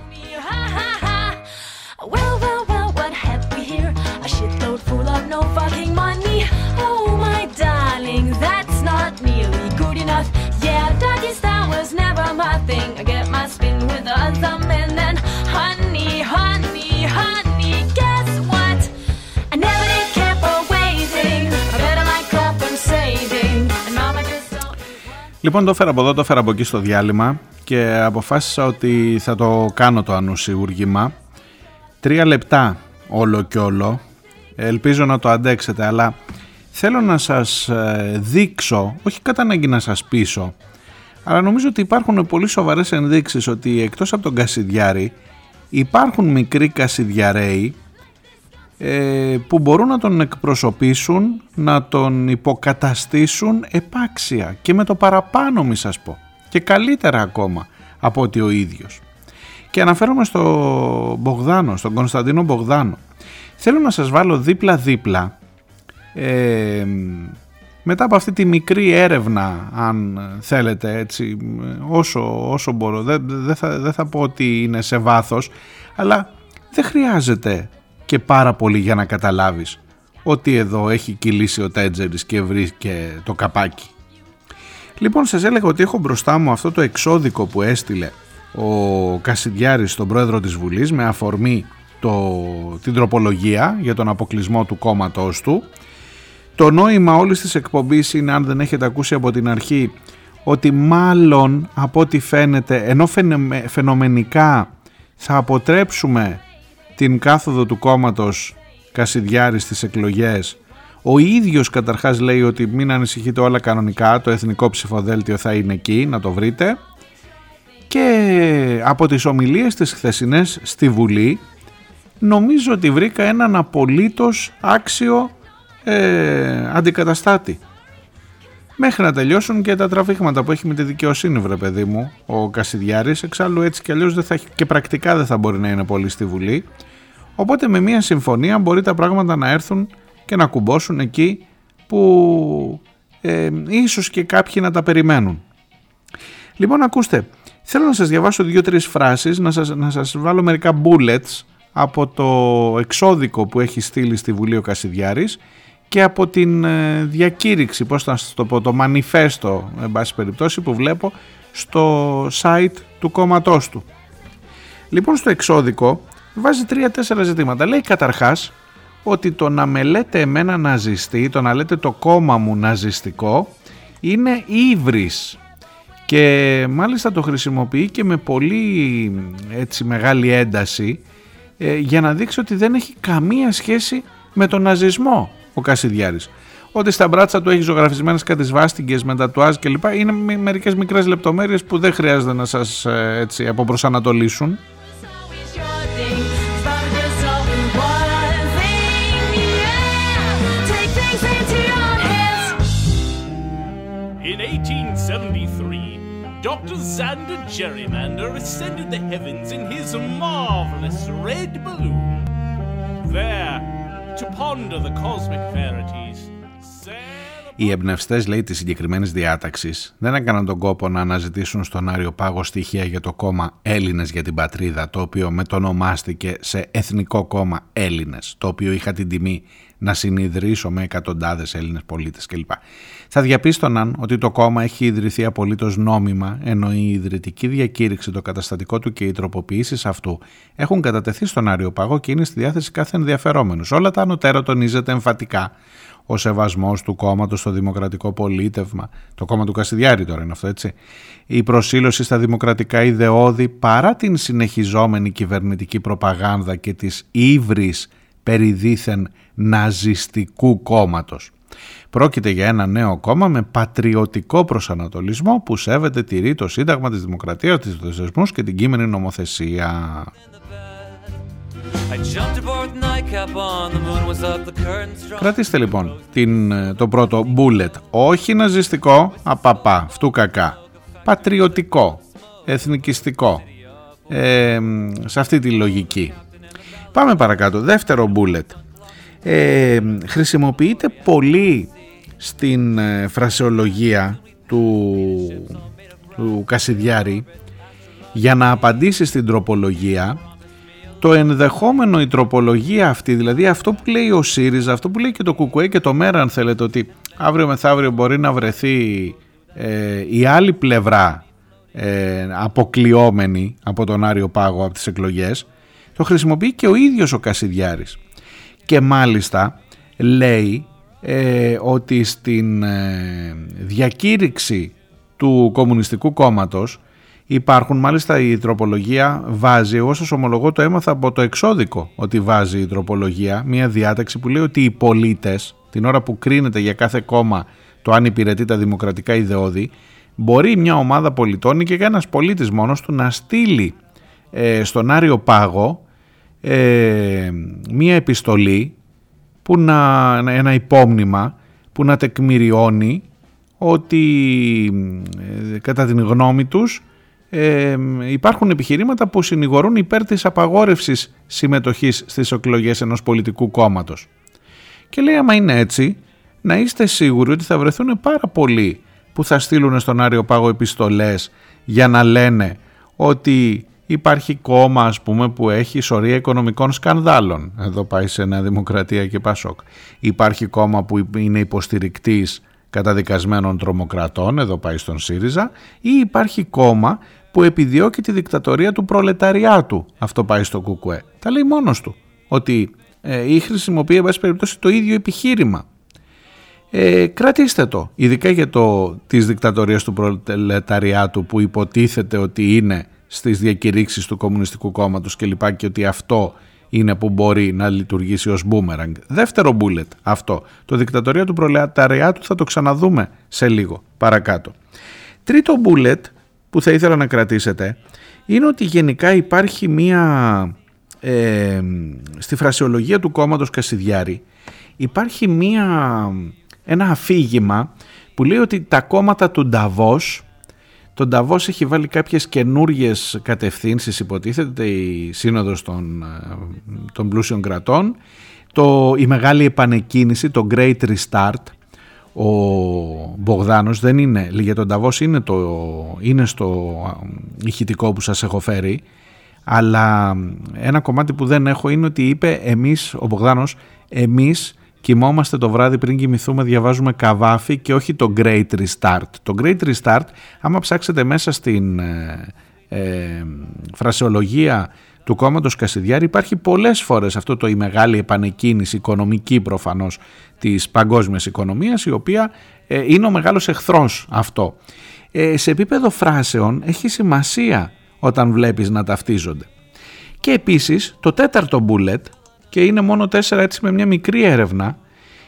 Λοιπόν το έφερα από εδώ, το έφερα από εκεί στο διάλειμμα και αποφάσισα ότι θα το κάνω το ανουσιούργημα. Τρία λεπτά όλο και όλο. Ελπίζω να το αντέξετε, αλλά θέλω να σας ε, δείξω, όχι κατά ανάγκη να σας πείσω, αλλά νομίζω ότι υπάρχουν πολύ σοβαρές ενδείξεις ότι εκτός από τον Κασιδιάρη υπάρχουν μικροί Κασιδιαρέοι ε, που μπορούν να τον εκπροσωπήσουν, να τον υποκαταστήσουν επάξια και με το παραπάνω μη σας πω και καλύτερα ακόμα από ότι ο ίδιος. Και αναφέρομαι στο Μπογδάνο, στον Κωνσταντίνο Μπογδάνο. Θέλω να σας βάλω δίπλα-δίπλα ε, μετά από αυτή τη μικρή έρευνα αν θέλετε έτσι όσο, όσο μπορώ δεν, δεν, θα, δεν θα πω ότι είναι σε βάθος αλλά δεν χρειάζεται και πάρα πολύ για να καταλάβεις ότι εδώ έχει κυλήσει ο Τέτζερης και βρήκε το καπάκι. Λοιπόν σας έλεγα ότι έχω μπροστά μου αυτό το εξώδικο που έστειλε ο Κασιδιάρης στον πρόεδρο της Βουλής με αφορμή το, την τροπολογία για τον αποκλεισμό του κόμματός του. Το νόημα όλης της εκπομπής είναι αν δεν έχετε ακούσει από την αρχή ότι μάλλον από ό,τι φαίνεται ενώ φαινομενικά θα αποτρέψουμε την κάθοδο του κόμματος Κασιδιάρης στις εκλογές ο ίδιος καταρχάς λέει ότι μην ανησυχείτε όλα κανονικά, το εθνικό ψηφοδέλτιο θα είναι εκεί, να το βρείτε. Και από τις ομιλίες της χθεσινές στη Βουλή νομίζω ότι βρήκα έναν απολύτως άξιο ε, αντικαταστάτη. Μέχρι να τελειώσουν και τα τραβήγματα που έχει με τη δικαιοσύνη βρε παιδί μου ο Κασιδιάρης, εξάλλου έτσι και αλλιώς δεν θα, και πρακτικά δεν θα μπορεί να είναι πολύ στη Βουλή. Οπότε με μια συμφωνία μπορεί τα πράγματα να έρθουν και να κουμπώσουν εκεί που ε, ίσως και κάποιοι να τα περιμένουν. Λοιπόν ακούστε, θέλω να σας διαβάσω δύο-τρεις φράσεις, να σας, να σας βάλω μερικά bullets από το εξώδικο που έχει στείλει στη Βουλή ο Κασιδιάρης και από την ε, διακήρυξη, πώς θα το πω, το μανιφέστο, εν πάση περιπτώσει, που βλέπω στο site του κόμματός του. Λοιπόν, στο εξώδικο βάζει τρία-τέσσερα ζητήματα. Λέει καταρχάς ότι το να με λέτε εμένα ναζιστή, το να λέτε το κόμμα μου ναζιστικό είναι ύβρις και μάλιστα το χρησιμοποιεί και με πολύ έτσι μεγάλη ένταση ε, για να δείξει ότι δεν έχει καμία σχέση με τον ναζισμό ο Κασιδιάρης. Ότι στα μπράτσα του έχει ζωγραφισμένες κάτι σβάστηκε με τα τουάζ κλπ. Είναι μερικές μικρές λεπτομέρειες που δεν χρειάζεται να σας ε, έτσι αποπροσανατολίσουν. Dr. Xander Gerrymander ascended the heavens in his marvelous red balloon. There, to ponder the cosmic verities. Οι εμπνευστές, λέει, της συγκεκριμένης διάταξης δεν έκαναν τον κόπο να αναζητήσουν στον Άριο Πάγο στοιχεία για το κόμμα Έλληνες για την πατρίδα, το οποίο μετονομάστηκε σε Εθνικό Κόμμα Έλληνες, το οποίο είχα την τιμή να συνειδρήσω με εκατοντάδες Έλληνες πολίτες κλπ. Θα διαπίστωναν ότι το κόμμα έχει ιδρυθεί απολύτως νόμιμα, ενώ η ιδρυτική διακήρυξη, το καταστατικό του και οι τροποποιήσεις αυτού έχουν κατατεθεί στον Άριο Πάγο και είναι στη διάθεση κάθε ενδιαφερόμενου. Όλα τα ανωτέρα τονίζεται εμφατικά ο σεβασμός του κόμματος στο δημοκρατικό πολίτευμα. Το κόμμα του Κασιδιάρη τώρα είναι αυτό, έτσι. Η προσήλωση στα δημοκρατικά ιδεώδη παρά την συνεχιζόμενη κυβερνητική προπαγάνδα και τι ύβρις περί δίθεν ναζιστικού κόμματος. Πρόκειται για ένα νέο κόμμα με πατριωτικό προσανατολισμό που σέβεται, τηρεί το Σύνταγμα της Δημοκρατίας, της Δεσμούς και την κείμενη νομοθεσία. Κρατήστε λοιπόν την, το πρώτο bullet. Όχι ναζιστικό, απαπά, φτού κακά. Πατριωτικό, εθνικιστικό. Ε, σε αυτή τη λογική. Πάμε παρακάτω. Δεύτερο bullet. Ε, χρησιμοποιείται πολύ στην ε, φρασεολογία του, του Κασιδιάρη για να απαντήσει στην τροπολογία. Το ενδεχόμενο η τροπολογία αυτή, δηλαδή αυτό που λέει ο ΣΥΡΙΖΑ, αυτό που λέει και το ΚΚΕ και το ΜΕΡΑ αν θέλετε ότι αύριο μεθαύριο μπορεί να βρεθεί ε, η άλλη πλευρά ε, αποκλειόμενη από τον Άριο Πάγο από τις εκλογές το χρησιμοποιεί και ο ίδιος ο Κασιδιάρης και μάλιστα λέει ε, ότι στην ε, διακήρυξη του Κομμουνιστικού Κόμματος υπάρχουν μάλιστα η τροπολογία βάζει, εγώ σας ομολογώ το έμαθα από το εξώδικο ότι βάζει η τροπολογία μια διάταξη που λέει ότι οι πολίτες την ώρα που κρίνεται για κάθε κόμμα το αν υπηρετεί τα δημοκρατικά ιδεώδη μπορεί μια ομάδα πολιτών ή και ένας πολίτης μόνος του να στείλει ε, στον Άριο Πάγο ε, μία επιστολή, που να, ένα υπόμνημα που να τεκμηριώνει ότι ε, κατά την γνώμη τους ε, υπάρχουν επιχειρήματα που συνηγορούν υπέρ της απαγόρευσης συμμετοχής στις εκλογές ενός πολιτικού κόμματος. Και λέει άμα είναι έτσι να είστε σίγουροι ότι θα βρεθούν πάρα πολλοί που θα στείλουν στον Άριο Πάγο επιστολές για να λένε ότι Υπάρχει κόμμα ας πούμε που έχει σωρία οικονομικών σκανδάλων. Εδώ πάει σε Νέα Δημοκρατία και Πασόκ. Υπάρχει κόμμα που είναι υποστηρικτής καταδικασμένων τρομοκρατών. Εδώ πάει στον ΣΥΡΙΖΑ. Ή υπάρχει κόμμα που επιδιώκει τη δικτατορία του προλεταριάτου. Αυτό πάει στο ΚΚΕ. Τα λέει μόνος του. Ότι ε, ή χρησιμοποιεί εν περιπτώσει το ίδιο επιχείρημα. Ε, κρατήστε το, ειδικά για το της δικτατορίας του προλεταριάτου που υποτίθεται ότι είναι στις διακηρύξεις του Κομμουνιστικού Κόμματος και λοιπά και ότι αυτό είναι που μπορεί να λειτουργήσει ως μπούμεραγκ. Δεύτερο μπούλετ αυτό. Το δικτατορία του προλεταριάτου θα το ξαναδούμε σε λίγο παρακάτω. Τρίτο μπούλετ που θα ήθελα να κρατήσετε είναι ότι γενικά υπάρχει μία... Ε, στη φρασιολογία του κόμματος Κασιδιάρη υπάρχει μία, ένα αφήγημα που λέει ότι τα κόμματα του Νταβός τον Ταβός έχει βάλει κάποιες καινούργιες κατευθύνσεις υποτίθεται η σύνοδος των, ε, των πλούσιων κρατών. Το, η μεγάλη επανεκκίνηση, το Great Restart ο Μπογδάνος δεν είναι, για τον Ταβός είναι, το, είναι στο ηχητικό που σας έχω φέρει αλλά ένα κομμάτι που δεν έχω είναι ότι είπε εμείς, ο Μπογδάνος, εμείς κοιμόμαστε το βράδυ πριν κοιμηθούμε, διαβάζουμε καβάφι και όχι το Great Restart. Το Great Restart, άμα ψάξετε μέσα στην ε, ε, φρασεολογία του κόμματος Κασιδιάρη υπάρχει πολλές φορές αυτό το η μεγάλη επανεκκίνηση οικονομική προφανώς της παγκόσμιας οικονομίας η οποία ε, είναι ο μεγάλος εχθρός αυτό. Ε, σε επίπεδο φράσεων έχει σημασία όταν βλέπεις να ταυτίζονται. Και επίσης το τέταρτο bullet και είναι μόνο τέσσερα έτσι με μια μικρή έρευνα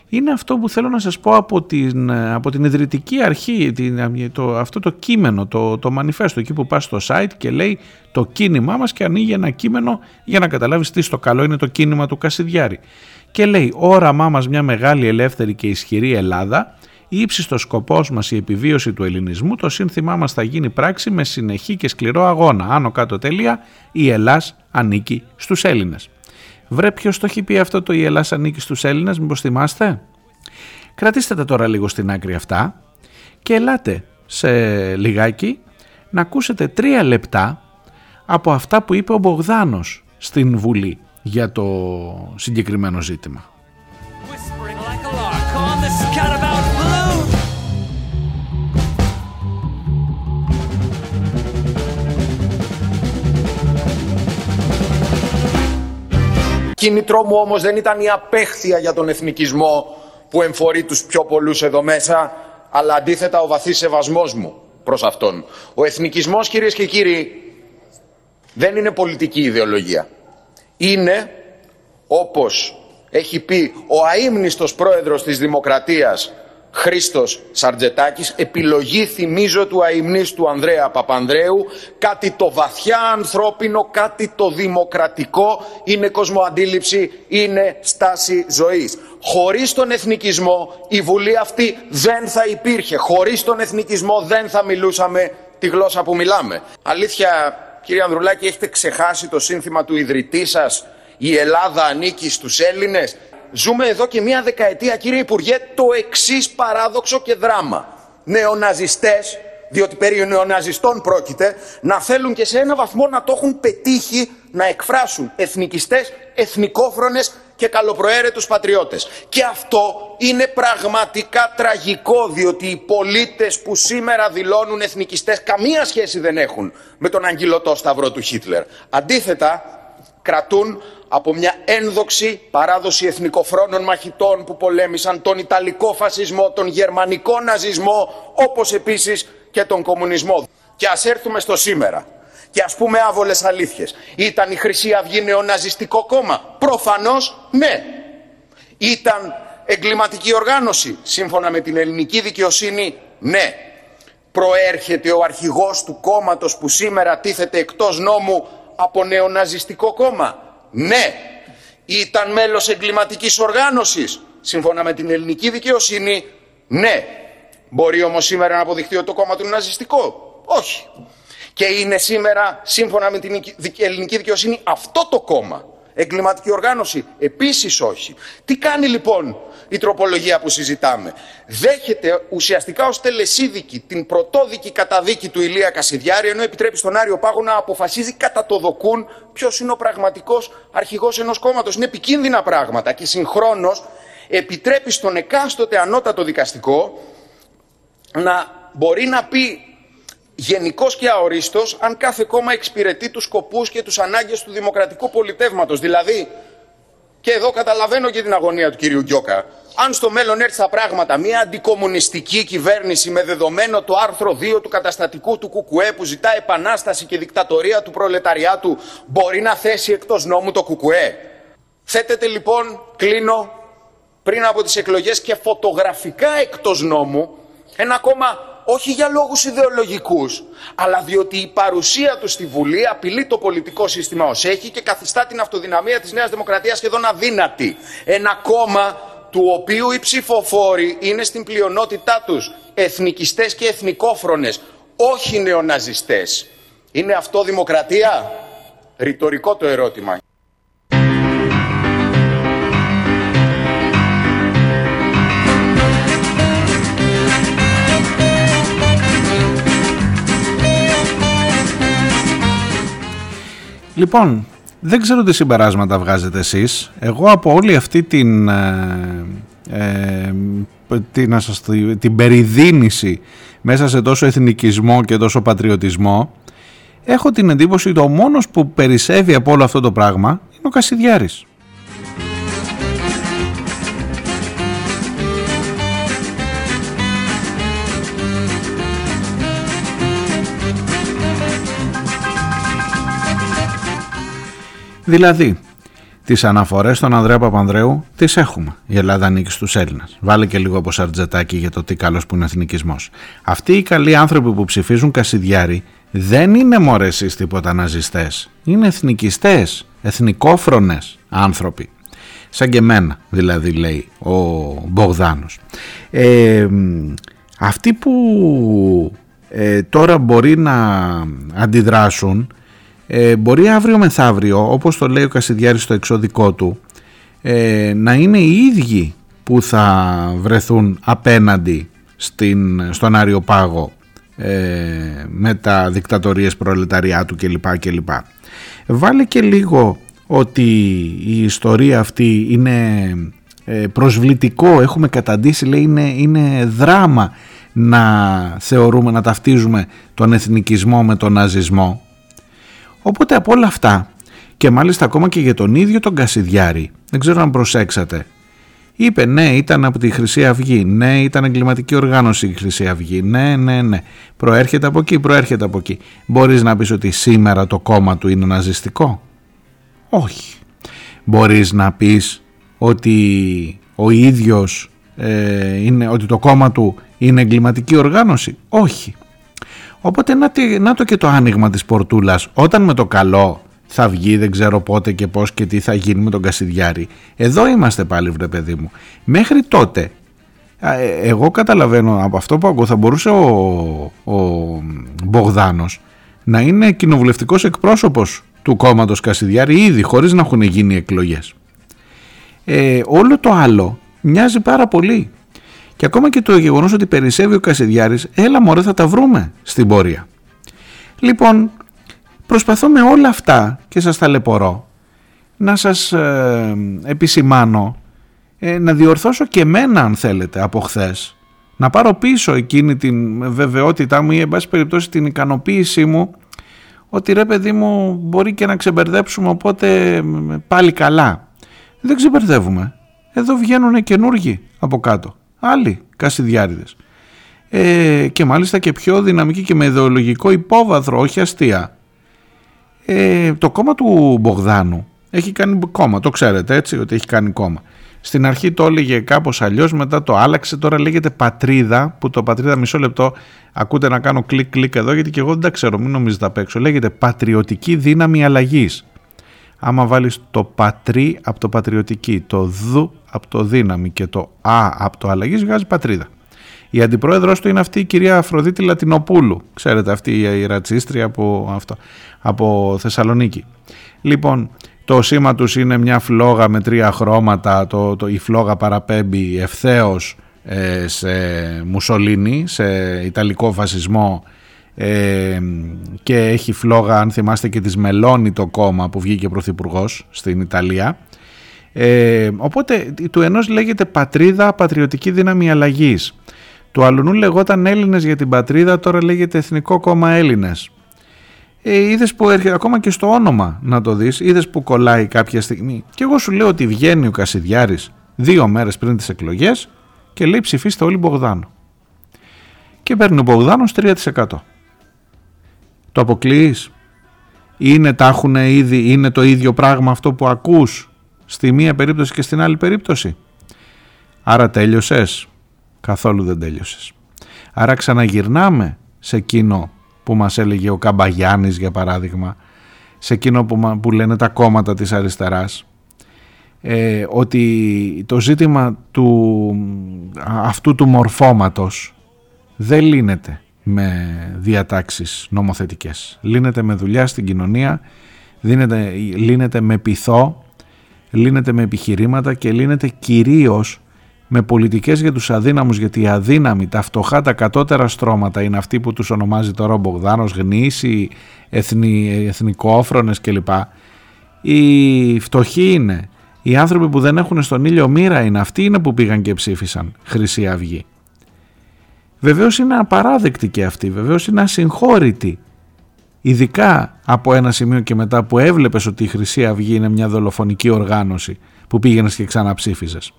είναι αυτό που θέλω να σας πω από την, από την ιδρυτική αρχή, την, το, αυτό το κείμενο, το, το μανιφέστο, εκεί που πας στο site και λέει το κίνημά μας και ανοίγει ένα κείμενο για να καταλάβεις τι στο καλό είναι το κίνημα του Κασιδιάρη. Και λέει όραμά μας μια μεγάλη ελεύθερη και ισχυρή Ελλάδα, ύψιστος σκοπός μας η επιβίωση του ελληνισμού, το σύνθημά μας θα γίνει πράξη με συνεχή και σκληρό αγώνα. Άνω κάτω τελεία, η Ελλάς ανήκει στους Έλληνες. Βρε ποιος το έχει πει αυτό το «Η Ελλάς ανήκει στους Έλληνες», μήπως θυμάστε; Κρατήστε τα τώρα λίγο στην άκρη αυτά και ελάτε σε λιγάκι να ακούσετε τρία λεπτά από αυτά που είπε ο Μπογδάνος στην Βουλή για το συγκεκριμένο ζήτημα. Κίνητρό μου όμως δεν ήταν η απέχθεια για τον εθνικισμό που εμφορεί τους πιο πολλούς εδώ μέσα, αλλά αντίθετα ο βαθύς σεβασμός μου προς αυτόν. Ο εθνικισμός κυρίες και κύριοι δεν είναι πολιτική ιδεολογία. Είναι όπως έχει πει ο αείμνηστος πρόεδρος της Δημοκρατίας Χρήστος Σαρτζετάκης, επιλογή θυμίζω του αειμνίστου Ανδρέα Παπανδρέου, κάτι το βαθιά ανθρώπινο, κάτι το δημοκρατικό, είναι κοσμοαντίληψη, είναι στάση ζωής. Χωρίς τον εθνικισμό η Βουλή αυτή δεν θα υπήρχε, χωρίς τον εθνικισμό δεν θα μιλούσαμε τη γλώσσα που μιλάμε. Αλήθεια, κύριε Ανδρουλάκη, έχετε ξεχάσει το σύνθημα του ιδρυτή σας «Η Ελλάδα ανήκει στους Έλληνες» Ζούμε εδώ και μία δεκαετία, κύριε Υπουργέ, το εξής παράδοξο και δράμα. Νεοναζιστές, διότι περί νεοναζιστών πρόκειται, να θέλουν και σε ένα βαθμό να το έχουν πετύχει να εκφράσουν εθνικιστές, εθνικόφρονες και καλοπροαίρετους πατριώτες. Και αυτό είναι πραγματικά τραγικό, διότι οι πολίτες που σήμερα δηλώνουν εθνικιστές καμία σχέση δεν έχουν με τον αγγυλωτό σταυρό του Χίτλερ. Αντίθετα, κρατούν από μια ένδοξη παράδοση εθνικοφρόνων μαχητών που πολέμησαν τον Ιταλικό φασισμό, τον Γερμανικό ναζισμό, όπως επίσης και τον κομμουνισμό. Και ας έρθουμε στο σήμερα και ας πούμε άβολες αλήθειες. Ήταν η Χρυσή Αυγή νεοναζιστικό κόμμα; Προφανώς ναι. Ήταν εγκληματική οργάνωση; Σύμφωνα με την ελληνική δικαιοσύνη ναι. Προέρχεται ο αρχηγός του κόμματος που σήμερα τίθεται εκτός νόμου από νεοναζιστικό κόμμα. Ναι. Ήταν μέλος εγκληματικής οργάνωσης. Σύμφωνα με την ελληνική δικαιοσύνη, ναι. Μπορεί όμως σήμερα να αποδειχθεί ότι το κόμμα του είναι ναζιστικό; Όχι. Και είναι σήμερα, σύμφωνα με την ελληνική δικαιοσύνη, αυτό το κόμμα Εγκληματική οργάνωση. Επίσης όχι. Τι κάνει λοιπόν η τροπολογία που συζητάμε. Δέχεται ουσιαστικά ως τελεσίδικη την πρωτόδικη καταδίκη του Ηλία Κασιδιάρη ενώ επιτρέπει στον Άριο Πάγο να αποφασίζει κατά το δοκούν ποιος είναι ο πραγματικός αρχηγός ενός κόμματος. Είναι επικίνδυνα πράγματα και συγχρόνως επιτρέπει στον εκάστοτε ανώτατο δικαστικό να μπορεί να πει γενικός και αορίστο αν κάθε κόμμα εξυπηρετεί τους σκοπούς και τους ανάγκες του δημοκρατικού πολιτεύματος. Δηλαδή, και εδώ καταλαβαίνω και την αγωνία του κυρίου Γκιόκα. Αν στο μέλλον έρθει τα πράγματα μια αντικομουνιστική κυβέρνηση με δεδομένο το άρθρο 2 του καταστατικού του ΚΚΕ που ζητά επανάσταση και δικτατορία του προλεταριάτου, μπορεί να θέσει εκτός νόμου το ΚΚΕ. Θέτεται λοιπόν, κλείνω, πριν από τις εκλογές και φωτογραφικά εκτός νόμου, ένα κόμμα όχι για λόγους ιδεολογικούς, αλλά διότι η παρουσία του στη Βουλή απειλεί το πολιτικό σύστημα ως έχει και καθιστά την αυτοδυναμία της Νέας Δημοκρατίας σχεδόν αδύνατη. Ένα κόμμα του οποίου οι ψηφοφόροι είναι στην πλειονότητά τους εθνικιστές και εθνικόφρονες, όχι νεοναζιστές. Είναι αυτό δημοκρατία; Ρητορικό το ερώτημα. Λοιπόν, δεν ξέρω τι συμπεράσματα βγάζετε εσείς. Εγώ από όλη αυτή την, ε, ε, τι να σας, την περιδίνηση μέσα σε τόσο εθνικισμό και τόσο πατριωτισμό έχω την εντύπωση ότι ο μόνος που περισσεύει από όλο αυτό το πράγμα είναι ο Κασιδιάρης. Δηλαδή, τις αναφορές στον Ανδρέα Παπανδρέου τις έχουμε. Η Ελλάδα ανήκει στους Έλληνες. Βάλε και λίγο από σαρτζετάκι για το τι καλός που είναι εθνικισμός. Αυτοί οι καλοί άνθρωποι που ψηφίζουν Κασιδιάρη δεν είναι μωρές τίποτα ναζιστές. Είναι εθνικιστές, εθνικόφρονες άνθρωποι. Σαν και εμένα δηλαδή λέει ο Μπογδάνος. Ε, αυτοί που ε, τώρα μπορεί να αντιδράσουν ε, μπορεί αύριο μεθαύριο, όπως το λέει ο Κασιδιάρης στο εξώδικό του, ε, να είναι οι ίδιοι που θα βρεθούν απέναντι στην, στον Άριο Πάγο ε, με τα δικτατορίες προλεταριάτου κλπ. κλπ. Βάλε και λίγο ότι η ιστορία αυτή είναι ε, προσβλητικό, έχουμε καταντήσει, λέει είναι, είναι δράμα να θεωρούμε, να ταυτίζουμε τον εθνικισμό με τον ναζισμό. Οπότε από όλα αυτά και μάλιστα ακόμα και για τον ίδιο τον Κασιδιάρη, δεν ξέρω αν προσέξατε, είπε ναι ήταν από τη Χρυσή Αυγή, ναι ήταν εγκληματική οργάνωση η Χρυσή Αυγή, ναι ναι ναι, προέρχεται από εκεί, προέρχεται από εκεί. Μπορείς να πεις ότι σήμερα το κόμμα του είναι ναζιστικό; Όχι. Μπορείς να πεις ότι ο ίδιος ε, είναι, ότι το κόμμα του είναι εγκληματική οργάνωση; Όχι. Οπότε να, να το και το άνοιγμα της πορτούλας. Όταν με το καλό θα βγει δεν ξέρω πότε και πώς και τι θα γίνει με τον Κασιδιάρη. Εδώ είμαστε πάλι βρε παιδί μου. Μέχρι τότε ε, εγώ καταλαβαίνω από αυτό που ακούω θα μπορούσε ο, ο Μπογδάνος να είναι κοινοβουλευτικός εκπρόσωπος του κόμματος Κασιδιάρη ήδη χωρίς να έχουν γίνει εκλογές. Ε, όλο το άλλο μοιάζει πάρα πολύ. Και ακόμα και το γεγονός ότι περισσεύει ο Κασιδιάρης, έλα μωρέ θα τα βρούμε στην πορεία. Λοιπόν, προσπαθώ με όλα αυτά και σας ταλαιπωρώ να σας ε, επισημάνω, ε, να διορθώσω και μένα αν θέλετε από χθες. να πάρω πίσω εκείνη την βεβαιότητά μου ή εν πάση περιπτώσει την ικανοποίησή μου ότι ρε παιδί μου μπορεί και να ξεμπερδέψουμε οπότε πάλι καλά. Δεν ξεμπερδεύουμε. Εδώ βγαίνουν καινούργοι από κάτω. Άλλοι κασιδιάριδες. Ε, και μάλιστα και πιο δυναμική και με ιδεολογικό υπόβαθρο, όχι αστεία. Ε, το κόμμα του Μπογδάνου έχει κάνει κόμμα, το ξέρετε έτσι, ότι έχει κάνει κόμμα. Στην αρχή το έλεγε κάπως αλλιώς, μετά το άλλαξε, τώρα λέγεται Πατρίδα, που το Πατρίδα μισό λεπτό ακούτε να κάνω κλικ κλικ εδώ, γιατί και εγώ δεν τα ξέρω, μην νομίζετε απ' έξω. Λέγεται Πατριωτική Δύναμη Αλλαγής. Άμα βάλεις το πατρί από το πατριωτική, το δ από το δύναμη και το α από το αλλαγής, βγάζει πατρίδα. Η αντιπρόεδρος του είναι αυτή η κυρία Αφροδίτη Λατινοπούλου. Ξέρετε αυτή η ρατσίστρια από, αυτό, από Θεσσαλονίκη. Λοιπόν, το σήμα τους είναι μια φλόγα με τρία χρώματα, το, το, η φλόγα παραπέμπει ευθέως ε, σε Μουσολίνη, σε Ιταλικό φασισμό ε, και έχει φλόγα αν θυμάστε και της Μελώνη το κόμμα που βγήκε πρωθυπουργός στην Ιταλία. Ε, οπότε του ενός λέγεται πατρίδα πατριωτική δύναμη αλλαγής. Του αλλού λεγόταν Έλληνες για την πατρίδα, τώρα λέγεται Εθνικό Κόμμα Έλληνες ε, είδες που έρχεται ακόμα και στο όνομα να το δεις, είδες που κολλάει κάποια στιγμή. Και εγώ σου λέω ότι βγαίνει ο Κασιδιάρης δύο μέρες πριν τις εκλογές και λέει ψηφίστε όλοι Μπογδάνο. Και παίρνει ο Μπογδάνος 3%. Το αποκλείεις. Είναι, τα ήδη, είναι το ίδιο πράγμα αυτό που ακούς στη μία περίπτωση και στην άλλη περίπτωση; Άρα τέλειωσες. Καθόλου δεν τέλειωσες. Άρα ξαναγυρνάμε σε εκείνο που μας έλεγε ο Καμπαγιάννης για παράδειγμα, σε εκείνο που, που λένε τα κόμματα της αριστεράς, ε, ότι το ζήτημα του, αυτού του μορφώματος δεν λύνεται με διατάξεις νομοθετικές. Λύνεται με δουλειά στην κοινωνία, λύνεται, λύνεται με πειθό, λύνεται με επιχειρήματα και λύνεται κυρίως με πολιτικές για τους αδύναμους γιατί οι αδύναμοι, τα φτωχά, τα κατώτερα στρώματα είναι αυτοί που τους ονομάζει τώρα ο Μπογδάνος, γνήσιοι, εθνι, εθνικόφρονες κλπ. Οι φτωχοί είναι, οι άνθρωποι που δεν έχουν στον ήλιο μοίρα είναι, αυτοί είναι που πήγαν και ψήφισαν Χρυσή Αυγή. Βεβαίως είναι απαράδεκτη και αυτή, βεβαίως είναι ασυγχώρητη. Ειδικά από ένα σημείο και μετά που έβλεπες ότι η Χρυσή Αυγή είναι μια δολοφονική οργάνωση που πήγαινες και ξαναψήφιζες.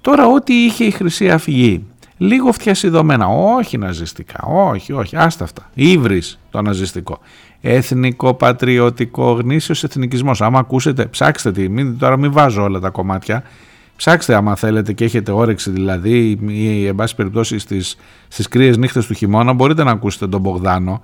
Τώρα ό,τι είχε η Χρυσή Αυγή, λίγο φτιασιδωμένα, όχι ναζιστικά, όχι, όχι, άστα αυτά, ύβρις το ναζιστικό. Εθνικό, πατριωτικό, γνήσιος εθνικισμός. Άμα ακούσετε, ψάξτε τι, μην, τώρα μην βάζω όλα τα κομμάτια, Ψάξτε άμα θέλετε και έχετε όρεξη δηλαδή ή εν πάση περιπτώσει στις, στις κρύες νύχτες του χειμώνα μπορείτε να ακούσετε τον Μπογδάνο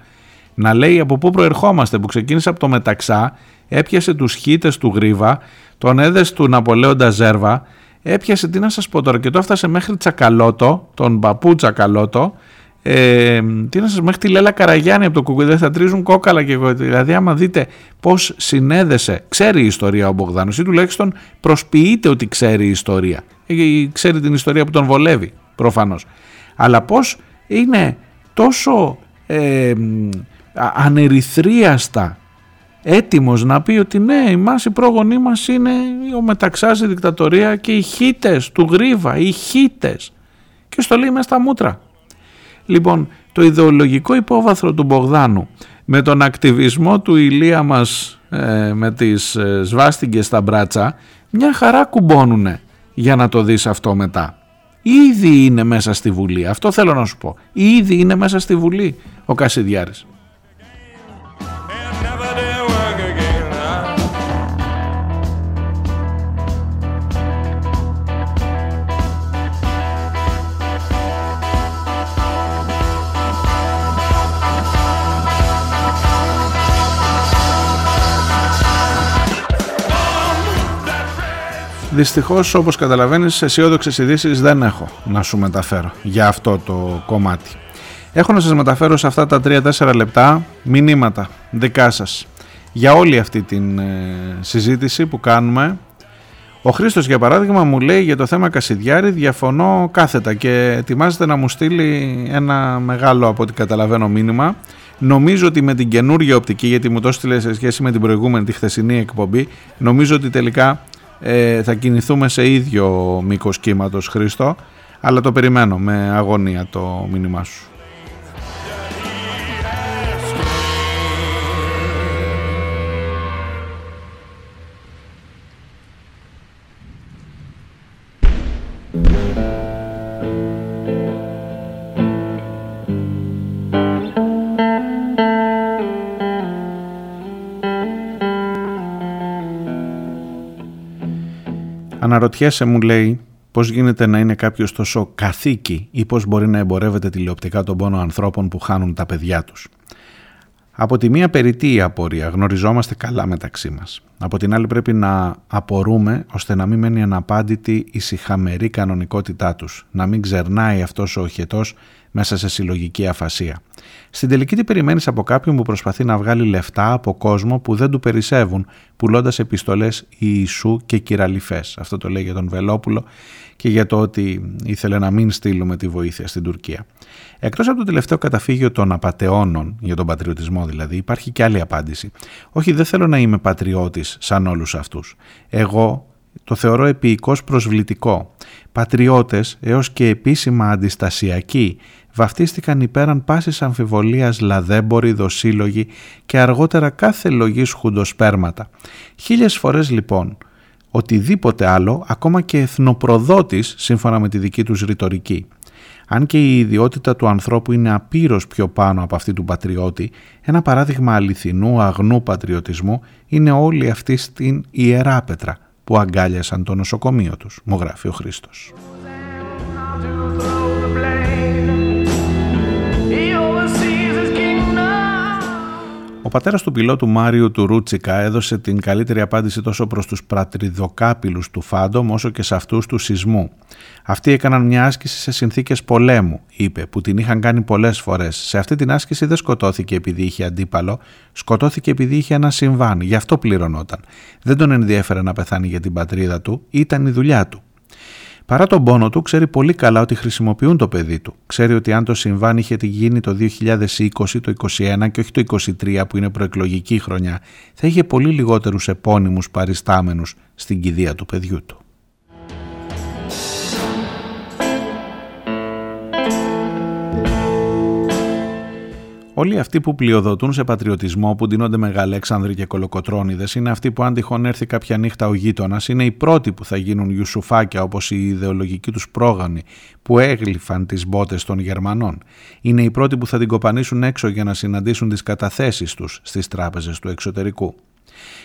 να λέει από πού προερχόμαστε που ξεκίνησε από το Μεταξά έπιασε τους χίτες του Γρίβα τον έδες του Ναπολέοντα Ζέρβα έπιασε, τι να σας πω τώρα, και το έφτασε μέχρι Τσακαλώτο, τον παππού Τσακαλώτο, ε, τι να σας μέχρι τη Λέλα Καραγιάννη από το κουκουδέ θα τρίζουν κόκαλα και εγώ δηλαδή άμα δείτε πως συνέδεσε ξέρει η ιστορία ο Μπογδάνος ή τουλάχιστον προσποιείται ότι ξέρει η ιστορία ξέρει την ιστορία που τον βολεύει προφανώς. Αλλά πώς είναι τόσο ε, ανερυθρίαστα έτοιμος να πει ότι ναι, εμάς οι πρόγονοί μας είναι ο μεταξάς η δικτατορία και οι χίτες του Γρίβα, οι χίτες. Και στο λέει μέσα στα μούτρα. Λοιπόν, το ιδεολογικό υπόβαθρο του Μπογδάνου με τον ακτιβισμό του Ηλία μας ε, με τις ε, σβάστηκες στα μπράτσα μια χαρά κουμπώνουνε για να το δεις αυτό μετά. Ήδη είναι μέσα στη Βουλή, αυτό θέλω να σου πω. Ήδη είναι μέσα στη Βουλή ο Κασιδιάρης. Δυστυχώς, όπως καταλαβαίνεις, αισιόδοξες ειδήσεις δεν έχω να σου μεταφέρω για αυτό το κομμάτι. Έχω να σας μεταφέρω σε αυτά τα 3-4 λεπτά μηνύματα δικά σας για όλη αυτή την ε, συζήτηση που κάνουμε. Ο Χρήστος, για παράδειγμα, μου λέει για το θέμα Κασιδιάρη διαφωνώ κάθετα και ετοιμάζεται να μου στείλει ένα μεγάλο από ό,τι καταλαβαίνω μήνυμα. Νομίζω ότι με την καινούργια οπτική, γιατί μου το στείλε σε σχέση με την προηγούμενη, τη χθεσινή εκπομπή, νομίζω ότι τελικά ε, θα κινηθούμε σε ίδιο μήκος κύματος Χρήστο αλλά το περιμένω με αγωνία το μήνυμά σου. Αναρωτιέσαι μου λέει πώς γίνεται να είναι κάποιος τόσο καθήκη ή πώς μπορεί να εμπορεύεται τηλεοπτικά τον πόνο ανθρώπων που χάνουν τα παιδιά τους. Από τη μία περιττή η απορία, γνωριζόμαστε καλά μεταξύ μας. Από την άλλη πρέπει να απορούμε ώστε να μην μένει αναπάντητη η συχαμερή κανονικότητά τους, να μην ξερνάει αυτός ο οχετός μέσα σε συλλογική αφασία. Στην τελική τι περιμένεις από κάποιον που προσπαθεί να βγάλει λεφτά από κόσμο που δεν του περισσεύουν, πουλώντας επιστολές Ιησού και κυραλιφές. Αυτό το λέει για τον Βελόπουλο και για το ότι ήθελε να μην στείλουμε τη βοήθεια στην Τουρκία. Εκτός από το τελευταίο καταφύγιο των απαταιώνων, για τον πατριωτισμό δηλαδή, υπάρχει και άλλη απάντηση. Όχι, δεν θέλω να είμαι πατριώτης σαν όλους αυτούς. Εγώ το θεωρώ επίοικος προσβλητικό. Πατριώτες έως και επίσημα αντιστασιακοί βαφτίστηκαν υπέραν πάσης αμφιβολίας λαδέμποροι, δοσύλλογοι και αργότερα κάθε λογής χουντοσπέρματα. Χίλιες φορές λοιπόν οτιδήποτε άλλο, ακόμα και εθνοπροδότης σύμφωνα με τη δική τους ρητορική. Αν και η ιδιότητα του ανθρώπου είναι απείρως πιο πάνω από αυτή του πατριώτη, ένα παράδειγμα αληθινού αγνού πατριωτισμού είναι όλοι αυτοί στην Ιερά Πέτρα που αγκάλιασαν το νοσοκομείο τους, μου γράφει ο Χρήστος. Πατέρας του πιλότου Μάριου του Ρούτσικα έδωσε την καλύτερη απάντηση τόσο προς τους πρατριδοκάπηλους του Φάντομ όσο και σε αυτούς του σεισμού. Αυτοί έκαναν μια άσκηση σε συνθήκες πολέμου, είπε, που την είχαν κάνει πολλές φορές. Σε αυτή την άσκηση δεν σκοτώθηκε επειδή είχε αντίπαλο, σκοτώθηκε επειδή είχε ένα συμβάν, γι' αυτό πληρωνόταν. Δεν τον ενδιέφερε να πεθάνει για την πατρίδα του, ήταν η δουλειά του. Παρά τον πόνο του, ξέρει πολύ καλά ότι χρησιμοποιούν το παιδί του. Ξέρει ότι αν το συμβάν είχε γίνει το 2020, το 2021 και όχι το 2023 που είναι προεκλογική χρονιά, θα είχε πολύ λιγότερους επώνυμους παριστάμενους στην κηδεία του παιδιού του. Όλοι αυτοί που πλειοδοτούν σε πατριωτισμό, που ντύνονται μεγαλέξανδροι και κολοκοτρόνιδες, είναι αυτοί που αν τυχόν έρθει κάποια νύχτα ο γείτονας, είναι οι πρώτοι που θα γίνουν Ιουσουφάκια όπως οι ιδεολογικοί τους πρόγονοι που έγλυφαν τις μπότες των Γερμανών. Είναι οι πρώτοι που θα την κοπανίσουν έξω για να συναντήσουν τις καταθέσεις τους στις τράπεζες του εξωτερικού.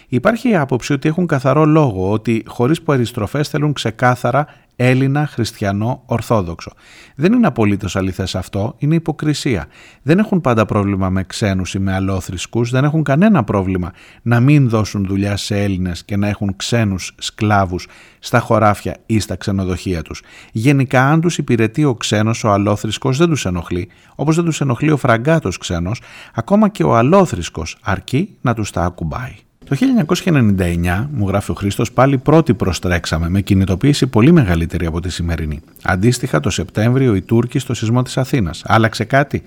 Υπάρχει η άποψη ότι έχουν καθαρό λόγο, ότι χωρίς περιστροφές θέλουν ξεκάθαρα Έλληνα, χριστιανό, ορθόδοξο. Δεν είναι απολύτως αληθές αυτό, είναι υποκρισία. Δεν έχουν πάντα πρόβλημα με ξένους ή με αλόθρησκους, δεν έχουν κανένα πρόβλημα να μην δώσουν δουλειά σε Έλληνες και να έχουν ξένους σκλάβους στα χωράφια ή στα ξενοδοχεία τους. Γενικά αν τους υπηρετεί ο ξένος, ο αλόθρησκος δεν τους ενοχλεί, όπως δεν τους ενοχλεί ο φραγκάτος ξένος, ακόμα και ο αλόθρησκος αρκεί να τους τα ακουμπάει. Το 1999, μου γράφει ο Χρήστος, πάλι πρώτοι προστρέξαμε με κινητοποίηση πολύ μεγαλύτερη από τη σημερινή. Αντίστοιχα, το Σεπτέμβριο οι Τούρκοι στο σεισμό της Αθήνας. Άλλαξε κάτι;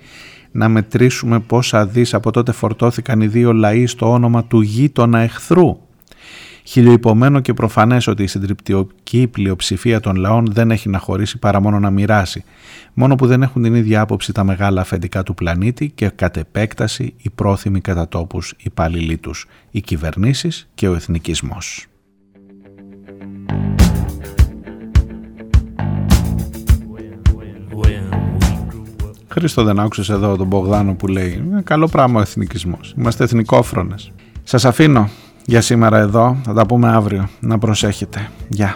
Να μετρήσουμε πόσα δις από τότε φορτώθηκαν οι δύο λαοί στο όνομα του γείτονα εχθρού. Χιλιοϊπωμένο και προφανές ότι η συντριπτική πλειοψηφία των λαών δεν έχει να χωρίσει παρά μόνο να μοιράσει. Μόνο που δεν έχουν την ίδια άποψη τα μεγάλα αφεντικά του πλανήτη και κατ' επέκταση οι πρόθυμοι κατά τόπους υπαλληλοί τους, οι κυβερνήσεις και ο εθνικισμός. Χρήστο δεν άκουσες εδώ τον Μπογδάνο που λέει «Καλό πράγμα ο εθνικισμός, είμαστε εθνικόφρονες». Σας αφήνω για σήμερα εδώ. Θα τα πούμε αύριο. Να προσέχετε. Γεια.